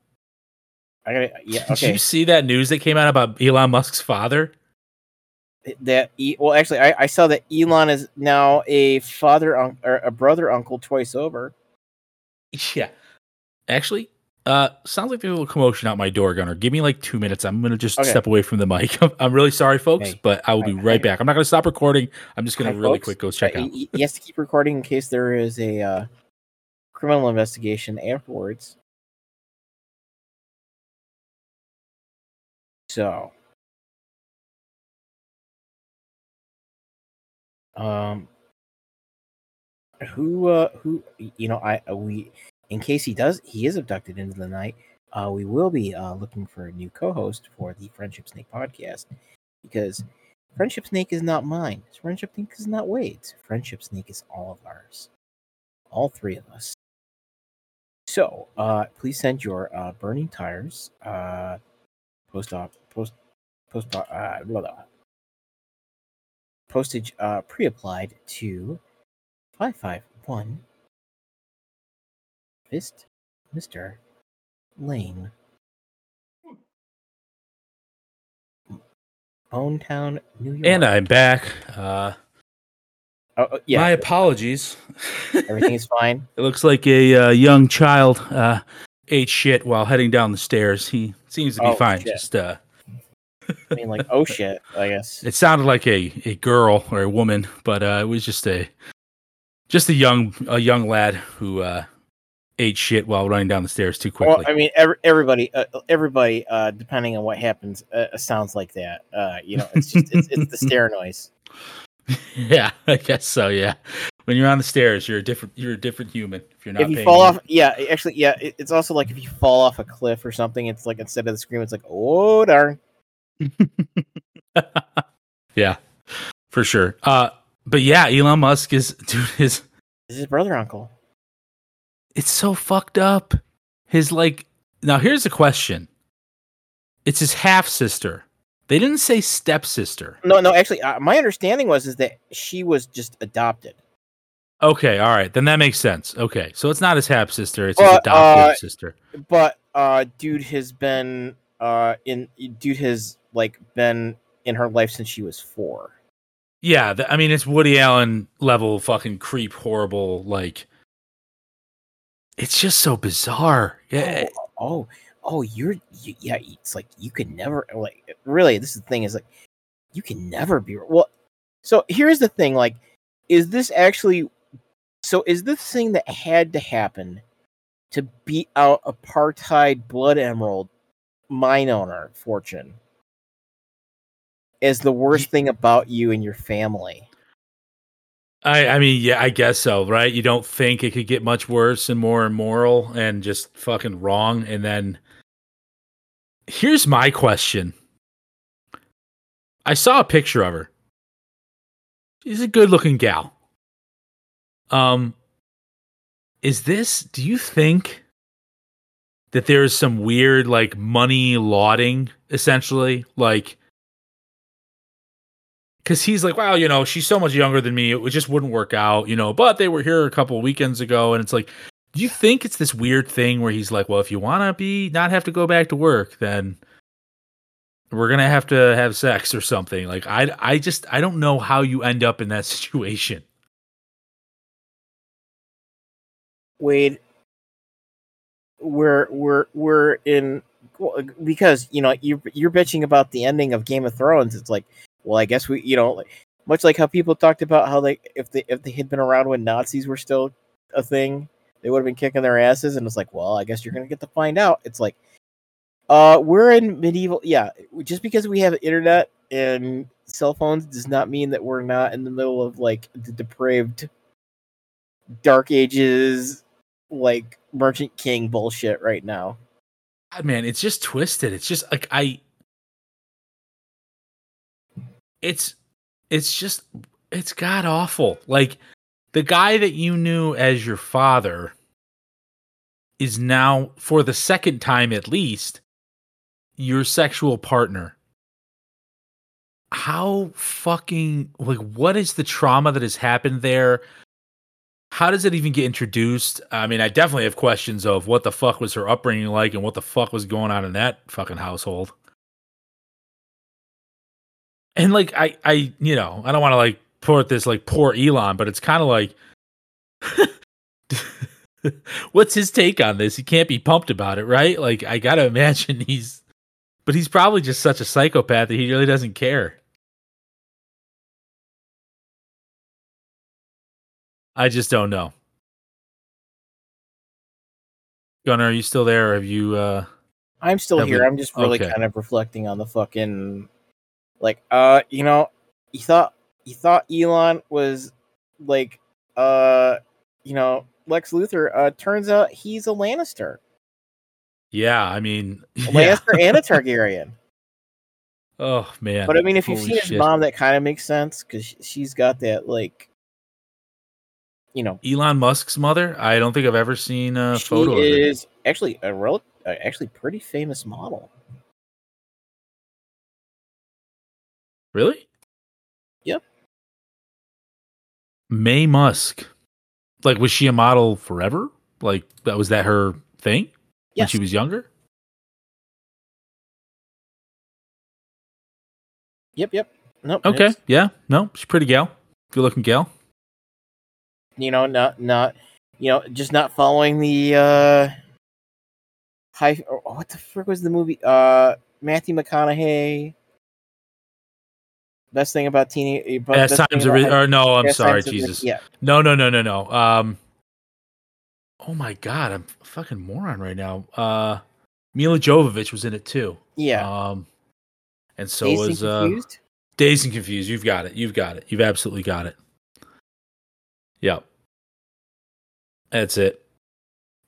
I gotta yeah, did you see that news that came out about Elon Musk's father? that well actually I, I saw that Elon is now a father un- or a brother uncle twice over. Yeah. Actually, uh, sounds like there's a little commotion out my door, Gunner. Give me like two minutes. I'm gonna just Okay. step away from the mic. I'm, I'm really sorry, folks, Hey. but I will be right back. I'm not gonna stop recording. I'm just gonna Hi, really folks. quick go check Uh, out. he, he has to keep recording in case there is a uh, criminal investigation afterwards. So, um, who, uh, who, you know, I, uh, we, in case he does, he is abducted into the night. Uh, we will be uh, looking for a new co-host for the Friendship Snake podcast because Friendship Snake is not mine. Friendship Snake is not Wade's. Friendship Snake is all of ours. All three of us. So, uh, please send your uh, burning tires, uh, post op, post, uh, blah, blah, postage uh, pre-applied to five five one Fist, Mister Lane, Bone Town, New York. And I'm back. Uh, oh, oh, yeah, My apologies. everything is fine. It looks like a uh, young child uh, ate shit while heading down the stairs. He seems to be Oh, fine. shit. Just uh, I mean, like, oh shit, I guess. it sounded like a, a girl or a woman, but uh, it was just a just a young a young lad who uh, ate shit while running down the stairs too quickly. Well, I mean, every, everybody, uh, everybody, uh, depending on what happens, uh, sounds like that. Uh, you know, it's just it's, it's the stair noise. yeah, I guess so. Yeah, when you're on the stairs, you're a different you're a different human. If you're not if you fall off, yeah, actually, yeah, it, it's also like if you fall off a cliff or something, it's like instead of the scream, it's like, oh darn. yeah, for sure. Uh, but yeah, Elon Musk is dude. His is his brother uncle. it's so fucked up. His like now here's the question. It's his half sister. They didn't say stepsister. No, no, actually, uh, my understanding was is that she was just adopted. Okay, all right, then that makes sense. Okay, so it's not his half sister; it's Well, his adopted uh, sister. but uh dude has been uh in dude has like been in her life since she was four Yeah, th- I mean it's Woody Allen level fucking creep, horrible. Like it's just so bizarre. Yeah. Oh, oh, oh, you're you, yeah. It's like you could never like really. This is the thing is like you can never be well. So here's the thing: like, is this actually? So is this thing that had to happen to beat out apartheid blood emerald mine owner fortune? Is the worst thing about you and your family? I, I mean, yeah, I guess so, right? You don't think it could get much worse and more immoral and just fucking wrong. And then here's my question I saw a picture of her. She's a good looking gal. Um, is this, do you think that there is some weird, like, money lauding, essentially? Like, because he's like, wow, you know, she's so much younger than me. It just wouldn't work out, you know. But they were here a couple weekends ago, and it's like, do you think it's this weird thing where he's like, well, if you want to be not have to go back to work, then we're gonna have to have sex or something. Like, I, I just, I don't know how you end up in that situation. Wade, we're we're we're in because you know you're you're bitching about the ending of Game of Thrones. It's like well, I guess we, you know, like, much like how people talked about how they, if they, if they had been around when Nazis were still a thing, they would have been kicking their asses. And it's like, well, I guess you're gonna get to find out. It's like, uh, we're in medieval. Yeah, just because we have internet and cell phones does not mean that we're not in the middle of like the depraved dark ages, like merchant king bullshit right now. God, man, it's just twisted. It's just like I it's it's just it's god awful. Like the guy that you knew as your father is now for the second time at least your sexual partner. How fucking like what is the trauma that has happened there? How does it even get introduced? I mean, I definitely have questions of what the fuck was her upbringing like and what the fuck was going on in that fucking household and like I I you know I don't want to like put this like poor Elon, but it's kind of like. What's his take on this? He can't be pumped about it, right? Like I gotta imagine he's, but he's probably just such a psychopath that he really doesn't care. I just don't know. Gunnar, are you still there? have you? uh I'm still here. We... I'm just really okay. kind of reflecting on the fucking like, uh, you know, you thought you thought Elon was like, uh, you know, Lex Luthor. Uh, turns out he's a Lannister. Yeah, I mean, Lannister yeah. and a Targaryen. Oh man! But I mean, if you've seen shit. his mom, that kind of makes sense because she's got that like, you know, Elon Musk's mother. I don't think I've ever seen a she photo. She is actually a real, actually pretty famous model. Really? Yep. Maye Musk. Like, was she a model forever? Like, that was that her thing yes. when she was younger? Yep, yep. Nope. Okay. Yeah. No, she's pretty gal. Good looking gal. You know, not not you know, just not following the uh high oh, what the frick was the movie? Uh Matthew McConaughey Best thing about teeny. Best, best times of or no, I'm sorry, Jesus. yeah. No, no, no, no, no. Um. Oh my god, I'm a fucking moron right now. Uh, Milla Jovovich was in it too. Yeah. Um, and so Dazed was uh, confused? Dazed and Confused. You've got it. You've got it. You've absolutely got it. Yep. That's it.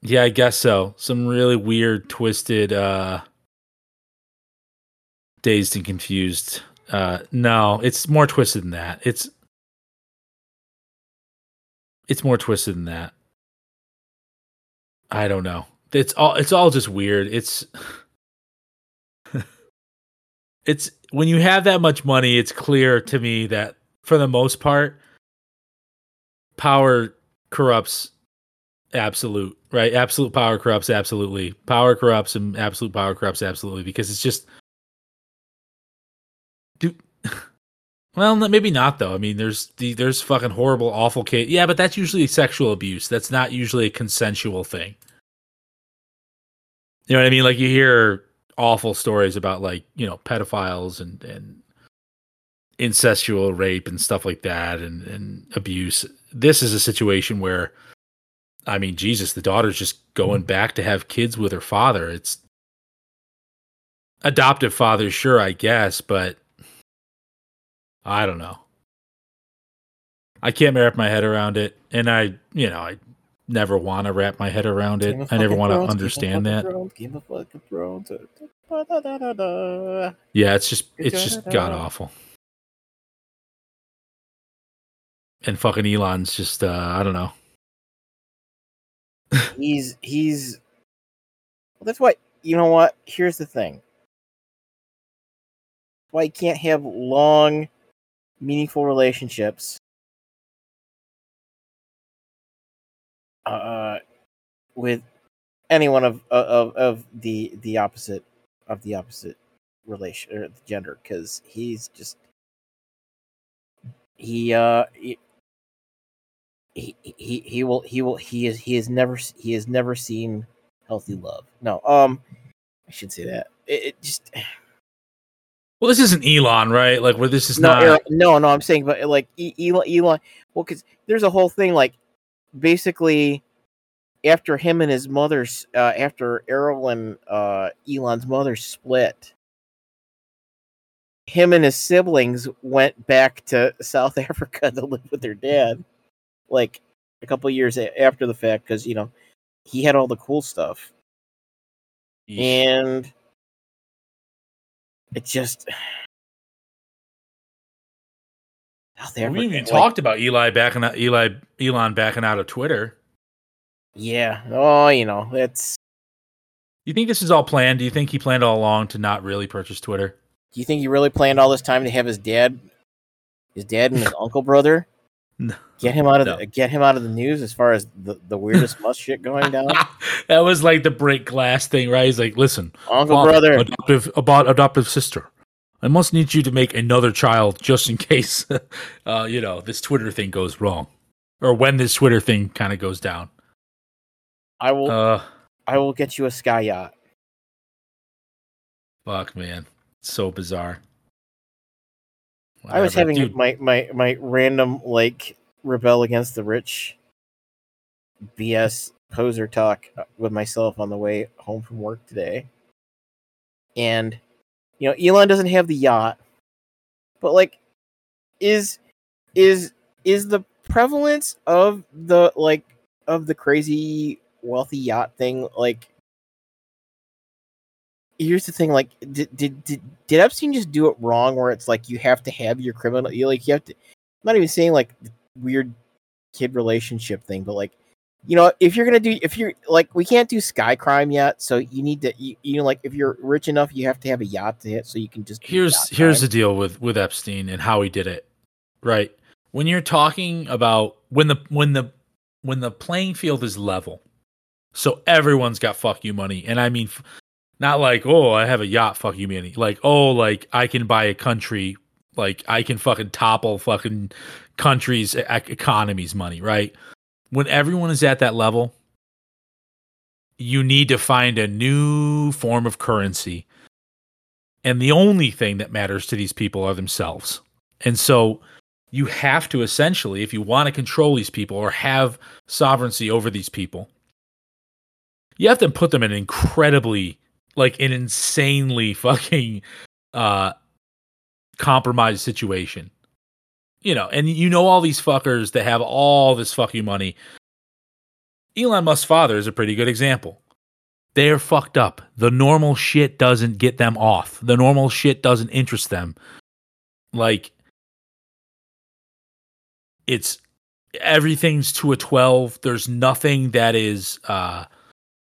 Yeah, I guess so. Some really weird, twisted, uh, dazed and confused uh, no, it's more twisted than that. It's it's more twisted than that. I don't know. It's all it's all just weird. It's it's when you have that much money, it's clear to me that for the most part power corrupts absolute, right? Absolute power corrupts absolutely. Power corrupts and absolute power corrupts absolutely because it's just do Well, maybe not though. I mean, there's the there's fucking horrible, awful case. Yeah, but that's usually sexual abuse. That's not usually a consensual thing. You know what I mean? Like you hear awful stories about like you know pedophiles and and incestual rape and stuff like that and and abuse. This is a situation where, I mean, Jesus, the daughter's just going back to have kids with her father. It's adoptive father, sure, I guess, but I don't know. I can't wrap my head around it, and I, you know, I never want to wrap my head around it. I never want to understand that. Game of fucking Thrones. Yeah, it's just it's just god awful. And fucking Elon's just uh I don't know. he's he's well, that's why you know what? Here's the thing. Why you can't have long meaningful relationships uh, with anyone of, of of the the opposite of the opposite relation or gender because he's just he uh he he he will he will he is he has never he has never seen healthy love no um i should say that it, it just well, this isn't Elon, right? Like, where this is no, not. No, no, I'm saying, but like Elon, Elon. Well, because there's a whole thing, like, basically, after him and his mother's, uh, after Errol and uh, Elon's mother split, him and his siblings went back to South Africa to live with their dad, like a couple years after the fact, because you know he had all the cool stuff, and it just we even like, talked about Eli backing out Eli Elon backing out of Twitter. Yeah. Oh, you know, it's You think this is all planned? Do you think he planned all along to not really purchase Twitter? Do you think he really planned all this time to have his dad his dad and his uncle brother no. get him out of no. the, get him out of the news as far as the, the weirdest Musk shit going down? that was like the break glass thing, right? He's like, "Listen, uncle brother, adoptive about adoptive sister." I must need you to make another child just in case, uh, you know, this Twitter thing goes wrong, or when this Twitter thing kind of goes down. I will. Uh, I will get you a sky yacht. Fuck, man, so bizarre. Whatever. I was having Dude. my my my random like rebel against the rich BS poser talk uh, with myself on the way home from work today, and you know, Elon doesn't have the yacht, but like, is is is the prevalence of the like of the crazy wealthy yacht thing like here's the thing like did, did did did epstein just do it wrong where it's like you have to have your criminal you like you have to i'm not even saying like weird kid relationship thing but like you know, if you're gonna do, if you're like, we can't do sky crime yet, so you need to, you, you know, like if you're rich enough, you have to have a yacht to hit, so you can just. Here's here's the deal with with Epstein and how he did it, right? When you're talking about when the when the when the playing field is level, so everyone's got fuck you money, and I mean, not like oh I have a yacht, fuck you money, like oh like I can buy a country, like I can fucking topple fucking countries' economies money, right? when everyone is at that level, you need to find a new form of currency. And the only thing that matters to these people are themselves. And so you have to essentially, if you want to control these people or have sovereignty over these people, you have to put them in an incredibly, like an insanely fucking uh compromised situation you know, and you know all these fuckers that have all this fucking money. Elon Musk's father is a pretty good example. They're fucked up. The normal shit doesn't get them off. The normal shit doesn't interest them. Like it's everything's to a 12. There's nothing that is uh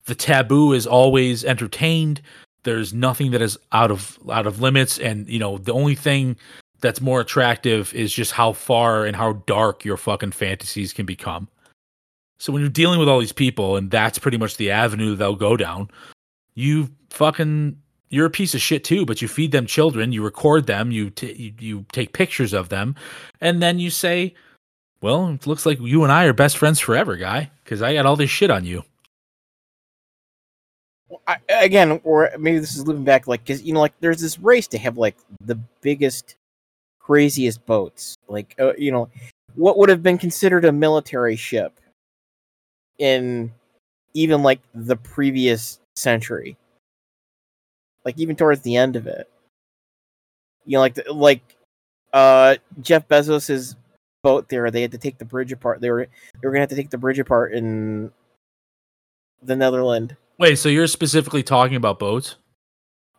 the taboo is always entertained. There's nothing that is out of out of limits and you know the only thing that's more attractive is just how far and how dark your fucking fantasies can become. So when you're dealing with all these people and that's pretty much the avenue they'll go down, you fucking you're a piece of shit too, but you feed them children, you record them, you t- you, you take pictures of them, and then you say, "Well, it looks like you and I are best friends forever, guy, because I got all this shit on you." I, again, or maybe this is living back, like because you know, like there's this race to have like the biggest, craziest boats. Like, uh, you know, what would have been considered a military ship in even like the previous century, like even towards the end of it. You know, like the, like uh Jeff Bezos's boat there. They had to take the bridge apart. They were they were gonna have to take the bridge apart in the Netherlands. Wait, so you're specifically talking about boats?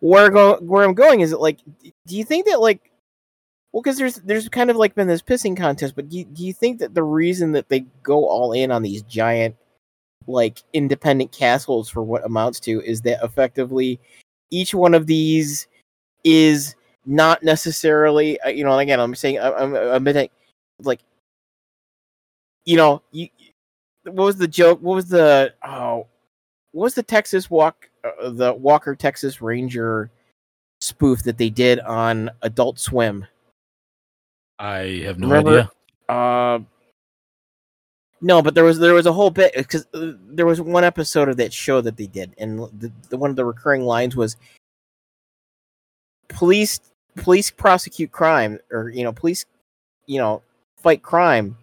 Where go where I'm going is it like do you think that like well because there's there's kind of like been this pissing contest, but do you, do you think that the reason that they go all in on these giant like independent castles for what amounts to is that effectively each one of these is not necessarily uh, you know again I'm saying I'm I'm admitting like you know you what was the joke what was the oh what was the Texas walk uh, the Walker Texas Ranger spoof that they did on Adult Swim I have no Remember- idea. uh no, but there was there was a whole bit because uh, there was one episode of that show that they did, and the, the one of the recurring lines was police police prosecute crime or you know police you know fight crime,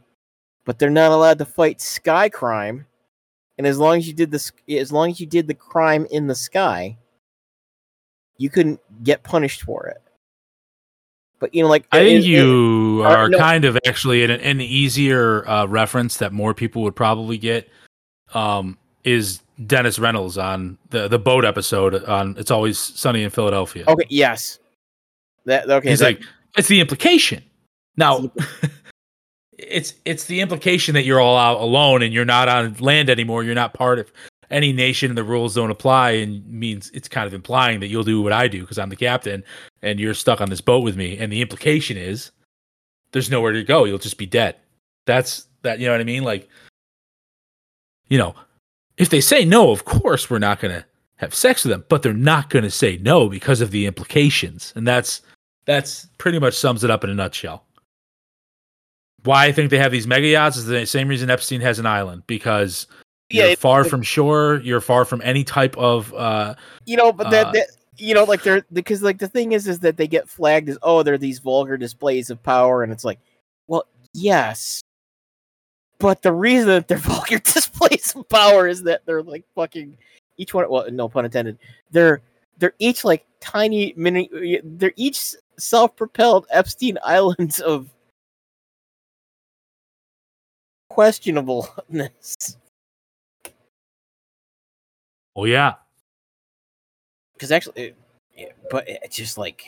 but they're not allowed to fight sky crime, and as long as you did this as long as you did the crime in the sky, you couldn't get punished for it. But you know, like I think it- you uh, are no. kind of actually an, an easier uh, reference that more people would probably get. Um, is Dennis Reynolds on the the boat episode on It's Always Sunny in Philadelphia? okay, yes, that okay. He's that- like, it's the implication. Now, it's it's the implication that you're all out alone and you're not on land anymore. You're not part of any nation, and the rules don't apply. And means it's kind of implying that you'll do what I do because I'm the captain, and you're stuck on this boat with me. And the implication is there's nowhere to go. You'll just be dead. That's that. You know what I mean? Like, you know, if they say no, of course we're not gonna have sex with them, but they're not gonna say no because of the implications, and that's that's pretty much sums it up in a nutshell. Why I think they have these mega yachts is the same reason Epstein has an island because Yeah, you're it- far like- from shore, you're far from any type of uh you know, but that, Uh, that you know, like they're because like the thing is, is that they get flagged as oh, they're these vulgar displays of power, and it's like, well, yes, but the reason that they're vulgar displays of power is that they're like fucking each one. Well, no pun intended. They're they're each like tiny mini. They're each self-propelled Epstein islands of questionableness. oh yeah. because actually, it, yeah, but it's just like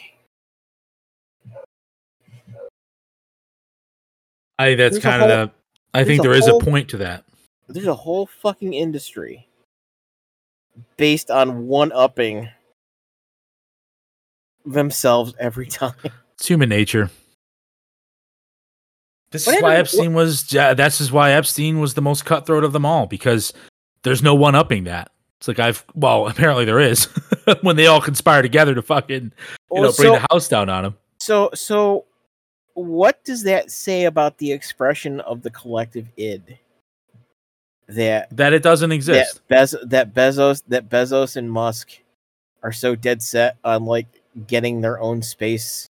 I think that's kind of the I think a there is whole- a point to that. there's a whole fucking industry based on one upping themselves every time. It's human nature. This What is why Epstein was. Uh, that's is why Epstein was the most cutthroat of them all because there's no one upping that. It's like I've well, apparently there is when they all conspire together to fucking you Well, know bring so, the house down on him. so, so, what does that say about the expression of the collective id? That That it doesn't exist. that, Bez- that Bezos that Bezos and Musk are so dead set on like getting their own space.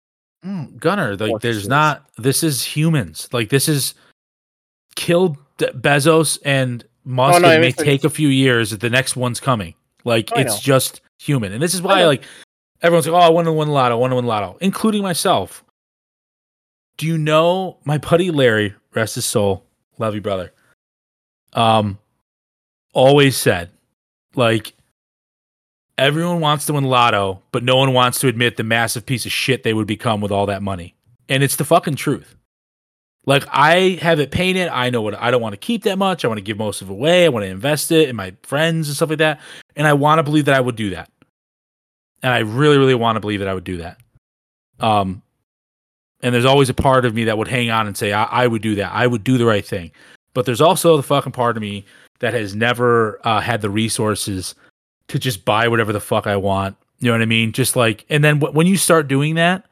Mm, Gunner, like there's not. This is humans. Like this is kill D- Bezos and Musk. Oh, no, it may take a few years. The next one's coming. Like I it's know. just human, and this is why like everyone's like, "Oh, I want to win lotto. I want to win lotto," including myself. Do you know my buddy Larry, rest his soul, love you, brother. Um, always said, like, everyone wants to win lotto, but no one wants to admit the massive piece of shit they would become with all that money. And it's the fucking truth. Like I have it painted. I know what I don't want to keep that much. I want to give most of it away. I want to invest it in my friends and stuff like that. And I want to believe that I would do that. And I really, really want to believe that I would do that. Um, and there's always a part of me that would hang on and say I, I would do that. I would do the right thing. But there's also the fucking part of me that has never uh, had the resources to just buy whatever the fuck I want You know what I mean? Just like, and then w- when you start doing that,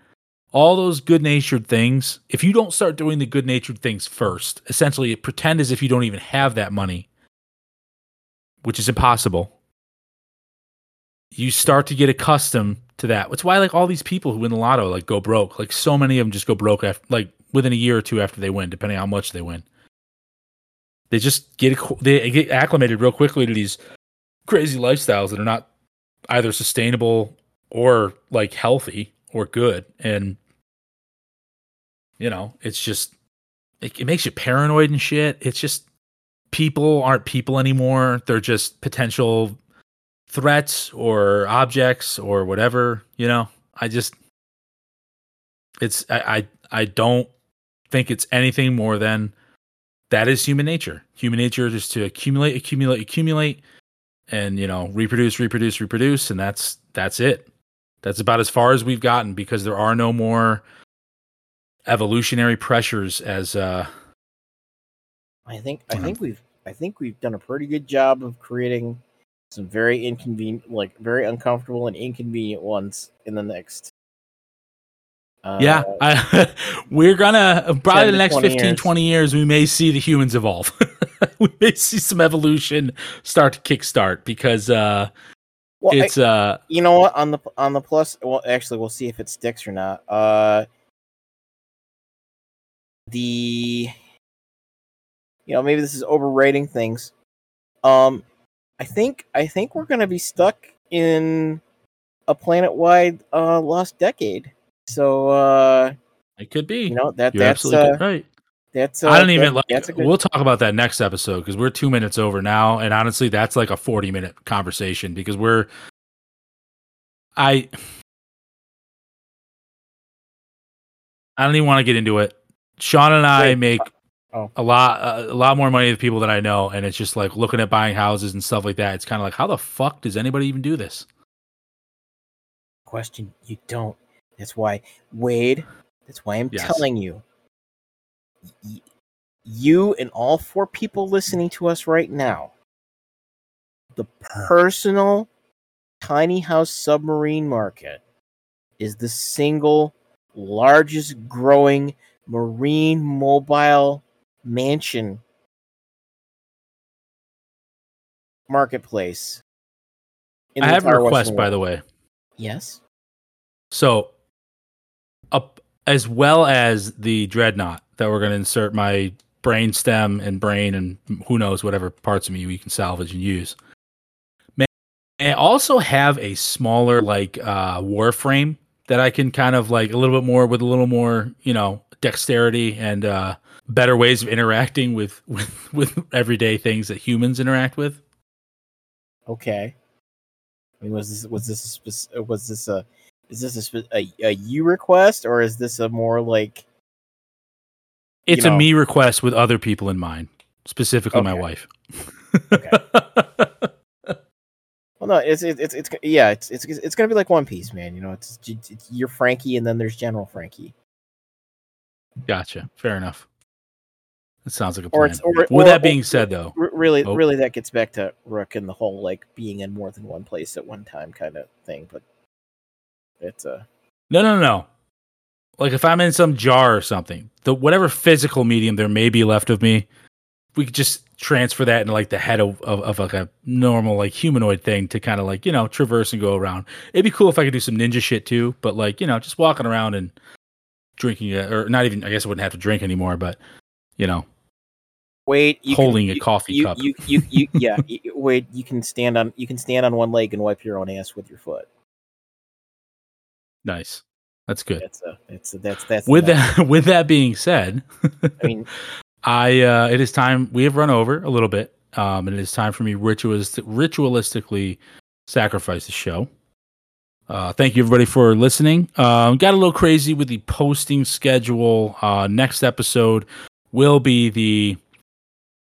all those good natured things, if you don't start doing the good natured things first, essentially pretend as if you don't even have that money, which is impossible. You start to get accustomed to that. That's why like all these people who win the lotto like go broke. Like so many of them just go broke after like within a year or two after they win, depending on how much they win. They just get they get acclimated real quickly to these crazy lifestyles that are not either sustainable or like healthy or good. And you know it's just it, it, makes you paranoid and shit. It's just people aren't people anymore. They're just potential threats or objects or whatever you know? I just it's i i, I don't think it's anything more than that is human nature. Human nature is to accumulate accumulate accumulate and you know reproduce reproduce reproduce and that's that's it that's about as far as we've gotten because there are no more evolutionary pressures as uh I think I think we've I think we've done a pretty good job of creating some very inconvenient like very uncomfortable and inconvenient ones in the next uh, yeah, I, we're gonna probably the next 15, years. 20 years, we may see the humans evolve. we may see some evolution start to kickstart because uh, well, it's I, uh, you know what on the on the plus. Well, actually, we'll see if it sticks or not. Uh, the you know maybe this is overrating things. Um, I think I think we're gonna be stuck in a planet-wide uh lost decade. So uh it could be. You know that You're that's uh, right. That's uh, I don't even that, like. Good... We'll talk about that next episode because we're two minutes over now, and honestly, that's like a forty-minute conversation because we're. I. I don't even want to get into it. Sean and I Wait, make oh. a lot, uh, a lot more money than people that I know, and it's just like looking at buying houses and stuff like that. It's kind of like, how the fuck does anybody even do this? Question: You don't. That's why Wade. That's why I'm yes. telling you you and all four people listening to us right now, the personal tiny house submarine market is the single largest growing marine mobile mansion marketplace. I have a request, by the way. Yes. So, up as well as the dreadnought, that we're going to insert my brain stem and brain and who knows whatever parts of me we can salvage and use. May I also have a smaller like uh, warframe that I can kind of like a little bit more with a little more you know dexterity and uh, better ways of interacting with with with everyday things that humans interact with. Okay. I mean, was this was this a, was this a is this a, a, a you request or is this a more like it's know, a me request with other people in mind, specifically okay. my wife. okay. well, no, it's it's it's yeah, it's it's it's gonna be like One Piece, man. You know, it's, it's you're Franky and then there's General Franky Gotcha. Fair enough. that sounds like a plan. Or, or, With or, that being said, though, really, oh. really, that gets back to Rook and the whole like being in more than one place at one time kind of thing. But it's a no, no, no like if I'm in some jar or something, the whatever physical medium there may be left of me, we could just transfer that into like the head of, of, of like a normal like humanoid thing to kind of like you know traverse and go around. It'd be cool if I could do some ninja shit too, but like you know just walking around and drinking it, or not even. I guess I wouldn't have to drink anymore, but you know. Wait, holding can, a coffee you, cup. You, you, you, yeah. wait, you can stand on you can stand on one leg and wipe your own ass with your foot. Nice. That's good. That's a, it's a, that's that's with that with that being said, I mean, I uh, it is time we have run over a little bit, um, and it is time for me ritualist, ritualistically sacrifice the show. Uh, thank you everybody for listening. Um, got a little crazy with the posting schedule. Uh, next episode will be the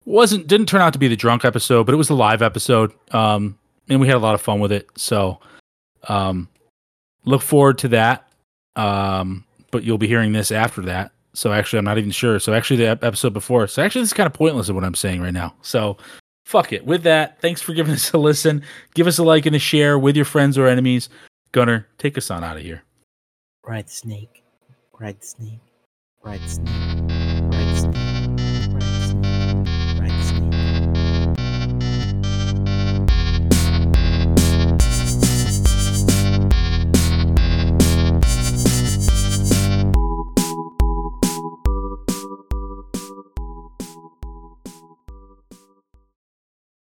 wasn't didn't turn out to be the drunk episode, but it was the live episode. Um, and we had a lot of fun with it. So, um, look forward to that. Um, but you'll be hearing this after that. So actually, I'm not even sure. So actually, the episode before. So actually, this is kind of pointless of what I'm saying right now. So fuck it. With that, thanks for giving us a listen. Give us a like and a share with your friends or enemies. Gunner, take us on out of here. Ride the snake. Ride the snake. Ride the snake.